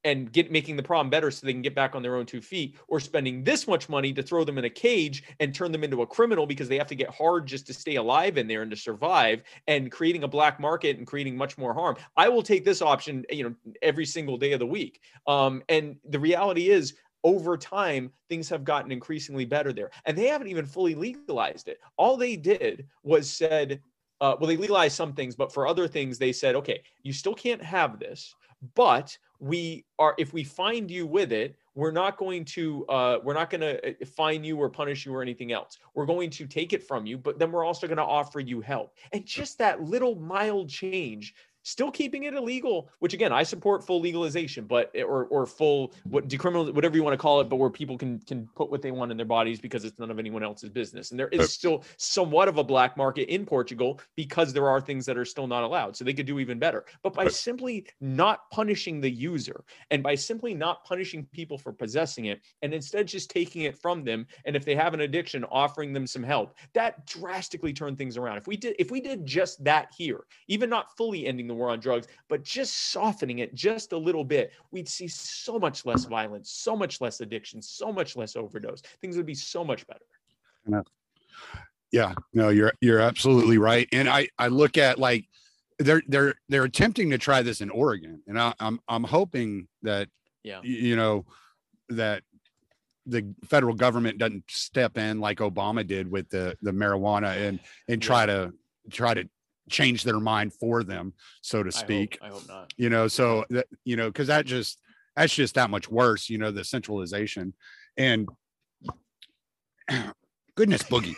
and get making the problem better so they can get back on their own two feet or spending this much money to throw them in a cage and turn them into a criminal because they have to get hard just to stay alive in there and to survive and creating a black market and creating much more harm. I will take this option you know every single day of the week. Um, and the reality is over time things have gotten increasingly better there. And they haven't even fully legalized it. All they did was said uh, well they legalized some things but for other things they said okay you still can't have this but we are if we find you with it we're not going to uh, we're not going to uh, fine you or punish you or anything else. We're going to take it from you but then we're also going to offer you help. And just that little mild change still keeping it illegal, which again, I support full legalization, but eh, or or full what decriminal whatever you want to call it, but where people can can put what they want in their bodies because it's none of anyone else's business. And there is still somewhat of a black market in Portugal because there are things that are still not allowed. So they could do even better. But by simply not punishing the user and by simply not punishing people for possessing it and instead just taking it from them and if they have an addiction offering them some help, that drastically turned things around. If we did if we did just that here, even not fully ending the war on drugs, but just softening it just a little bit, we'd see so much less violence, so much less addiction, so much less overdose. Things would be so much better. Yeah, no, you're you're absolutely right. And I I look at like they're they're they're attempting to try this in Oregon, and I, I'm I'm hoping that Yeah. you know that the federal government doesn't step in like Obama did with the the marijuana and and try to try to change their mind for them, so to I hope- speak. I hope not. You know, so that you know, because that just that's just that much worse. You know, the centralization and goodness, Boogie.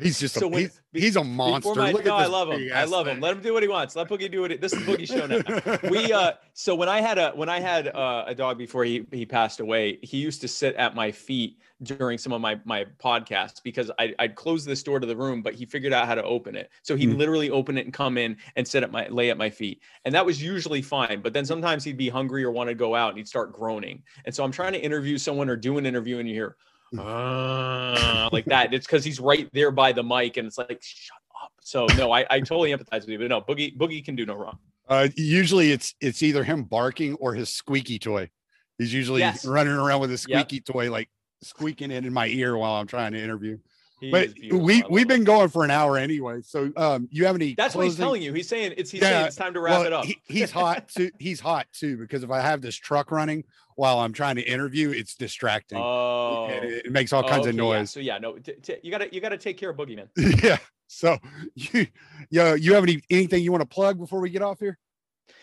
He's just So a, when- he's, he's a monster. My, Look at no, I love him. I love him. Let him do what he wants. Let Boogie do what it. This is Boogie show now. we uh so when I had a when I had uh, a dog before he he passed away, he used to sit at my feet during some of my my podcasts because I I'd close this door to the room, but he figured out how to open it. So he'd Mhm. literally open it and come in and sit at my lay at my feet. And that was usually fine. But then sometimes he'd be hungry or want to go out and he'd start groaning. And so I'm trying to interview someone or do an interview and you hear "Ah," like that. It's because he's right there by the mic and it's like, shut up. So no, I, I totally empathize with you, but no, Boogie Boogie can do no wrong. Uh, usually it's it's either him barking or his squeaky toy. He's usually Yes. running around with a Yep. squeaky toy, like squeaking it in my ear while I'm trying to interview. He but we we've been going for an hour anyway. So um, you have any? That's what he's telling you. He's saying it's he's Yeah, saying it's time to wrap Well, it up. he- he's hot too. He's hot too because if I have this truck running while I'm trying to interview, it's distracting. oh, it, it makes all kinds of okay, yeah. noise. So yeah, no, t- t- you gotta you gotta take care of Boogie man. Yeah. So you, you, you have any anything you want to plug before we get off here?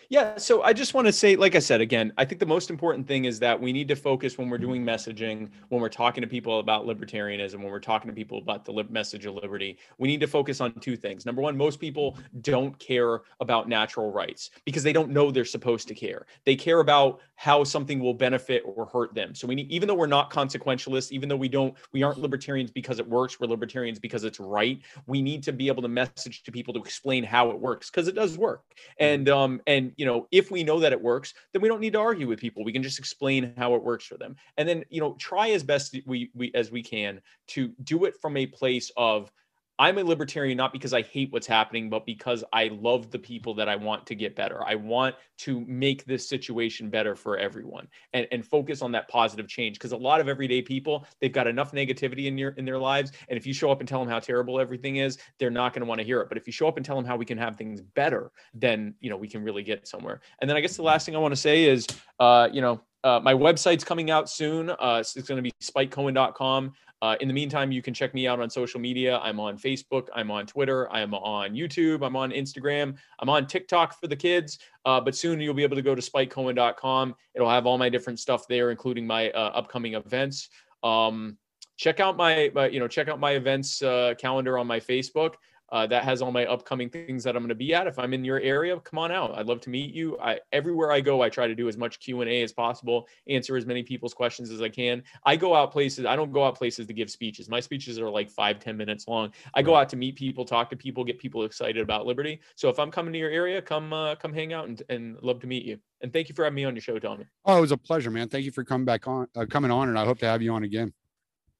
Yeah, so I just want to say, like I said, again, I think the most important thing is that we need to focus when we're doing messaging, when we're talking to people about libertarianism, when we're talking to people about the message of liberty. We need to focus on two things. Number one, most people don't care about natural rights because they don't know they're supposed to care. They care about how something will benefit or hurt them. So we need, even though we're not consequentialists, even though we don't, we aren't libertarians because it works, we're libertarians because it's right. We need to be able to message to people to explain how it works because it does work. And um and you know if we know that it works, then we don't need to argue with people. We can just explain how it works for them. And then you know try as best we we as we can to do it from a place of I'm a libertarian not because I hate what's happening, but because I love the people that I want to get better. I want to make this situation better for everyone and, and focus on that positive change. Because a lot of everyday people, they've got enough negativity in your in their lives. And if you show up and tell them how terrible everything is, they're not going to want to hear it. But if you show up and tell them how we can have things better, then you know we can really get somewhere. And then I guess the last thing I want to say is, uh, you know, uh, my website's coming out soon. Uh, it's going to be spikecohen.com. Uh, in the meantime, you can check me out on social media. I'm on Facebook. I'm on Twitter. I'm on YouTube. I'm on Instagram. I'm on TikTok for the kids. Uh, but soon you'll be able to go to spikecohen.com. It'll have all my different stuff there, including my uh, upcoming events. Um, check out my, my, you know, check out my events uh, calendar on my Facebook. Uh, that has all my upcoming things that I'm going to be at. If I'm in your area, come on out. I'd love to meet you. I, everywhere I go, I try to do as much Q and A as possible, answer as many people's questions as I can. I go out places. I don't go out places to give speeches. My speeches are like five, ten minutes long. I go out to meet people, talk to people, get people excited about liberty. So if I'm coming to your area, come uh, come hang out and, and love to meet you. And thank you for having me on your show, Tommy. Oh, it was a pleasure, man. Thank you for coming back on, uh, coming on, and I hope to have you on again.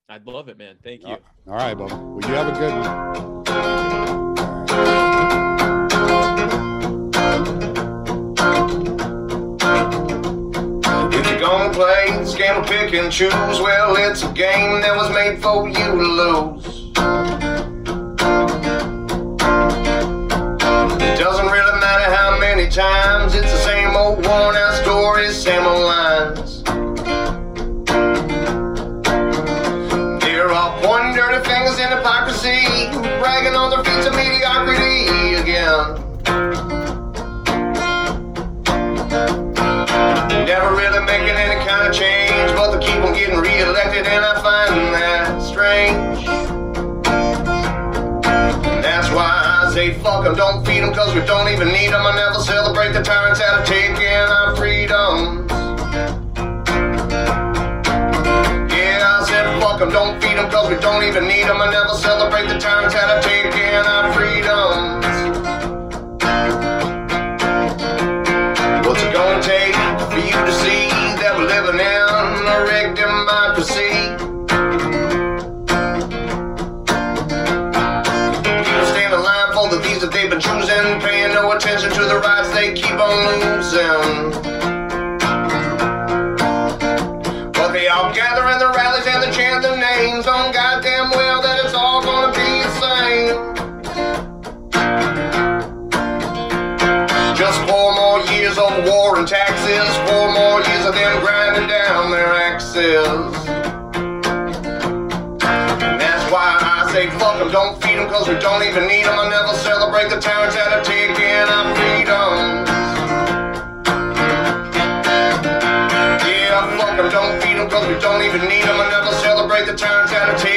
I'd love it, man. Thank you. All right, Bubba. Well, you have a good play this game of pick and choose, well, it's a game that was made for you to lose. It doesn't really matter how many times, it's the same old worn out stories, same old lines. They're all pointing dirty fingers in hypocrisy, bragging on their feats of mediocrity again. Reelected, and I find that strange. That's why I say fuck them, don't feed them cause we don't even need them. I never celebrate the tyrants that have taken our freedom. Yeah, I said fuck them, don't feed them cause we don't even need them. I never celebrate the tyrants that have taken our freedoms. They keep on losing. But they all gather in the rallies and they chant their names on goddamn well that it's all gonna be the same. Just four more years of war and taxes, four more years of them grinding down their axes. And that's why I say fuck them, don't feed them, cause we don't even need them. I never celebrate the tyrants that have taken our freedoms. Don't feed them, cause we don't even need them. I never celebrate the tyrants that taken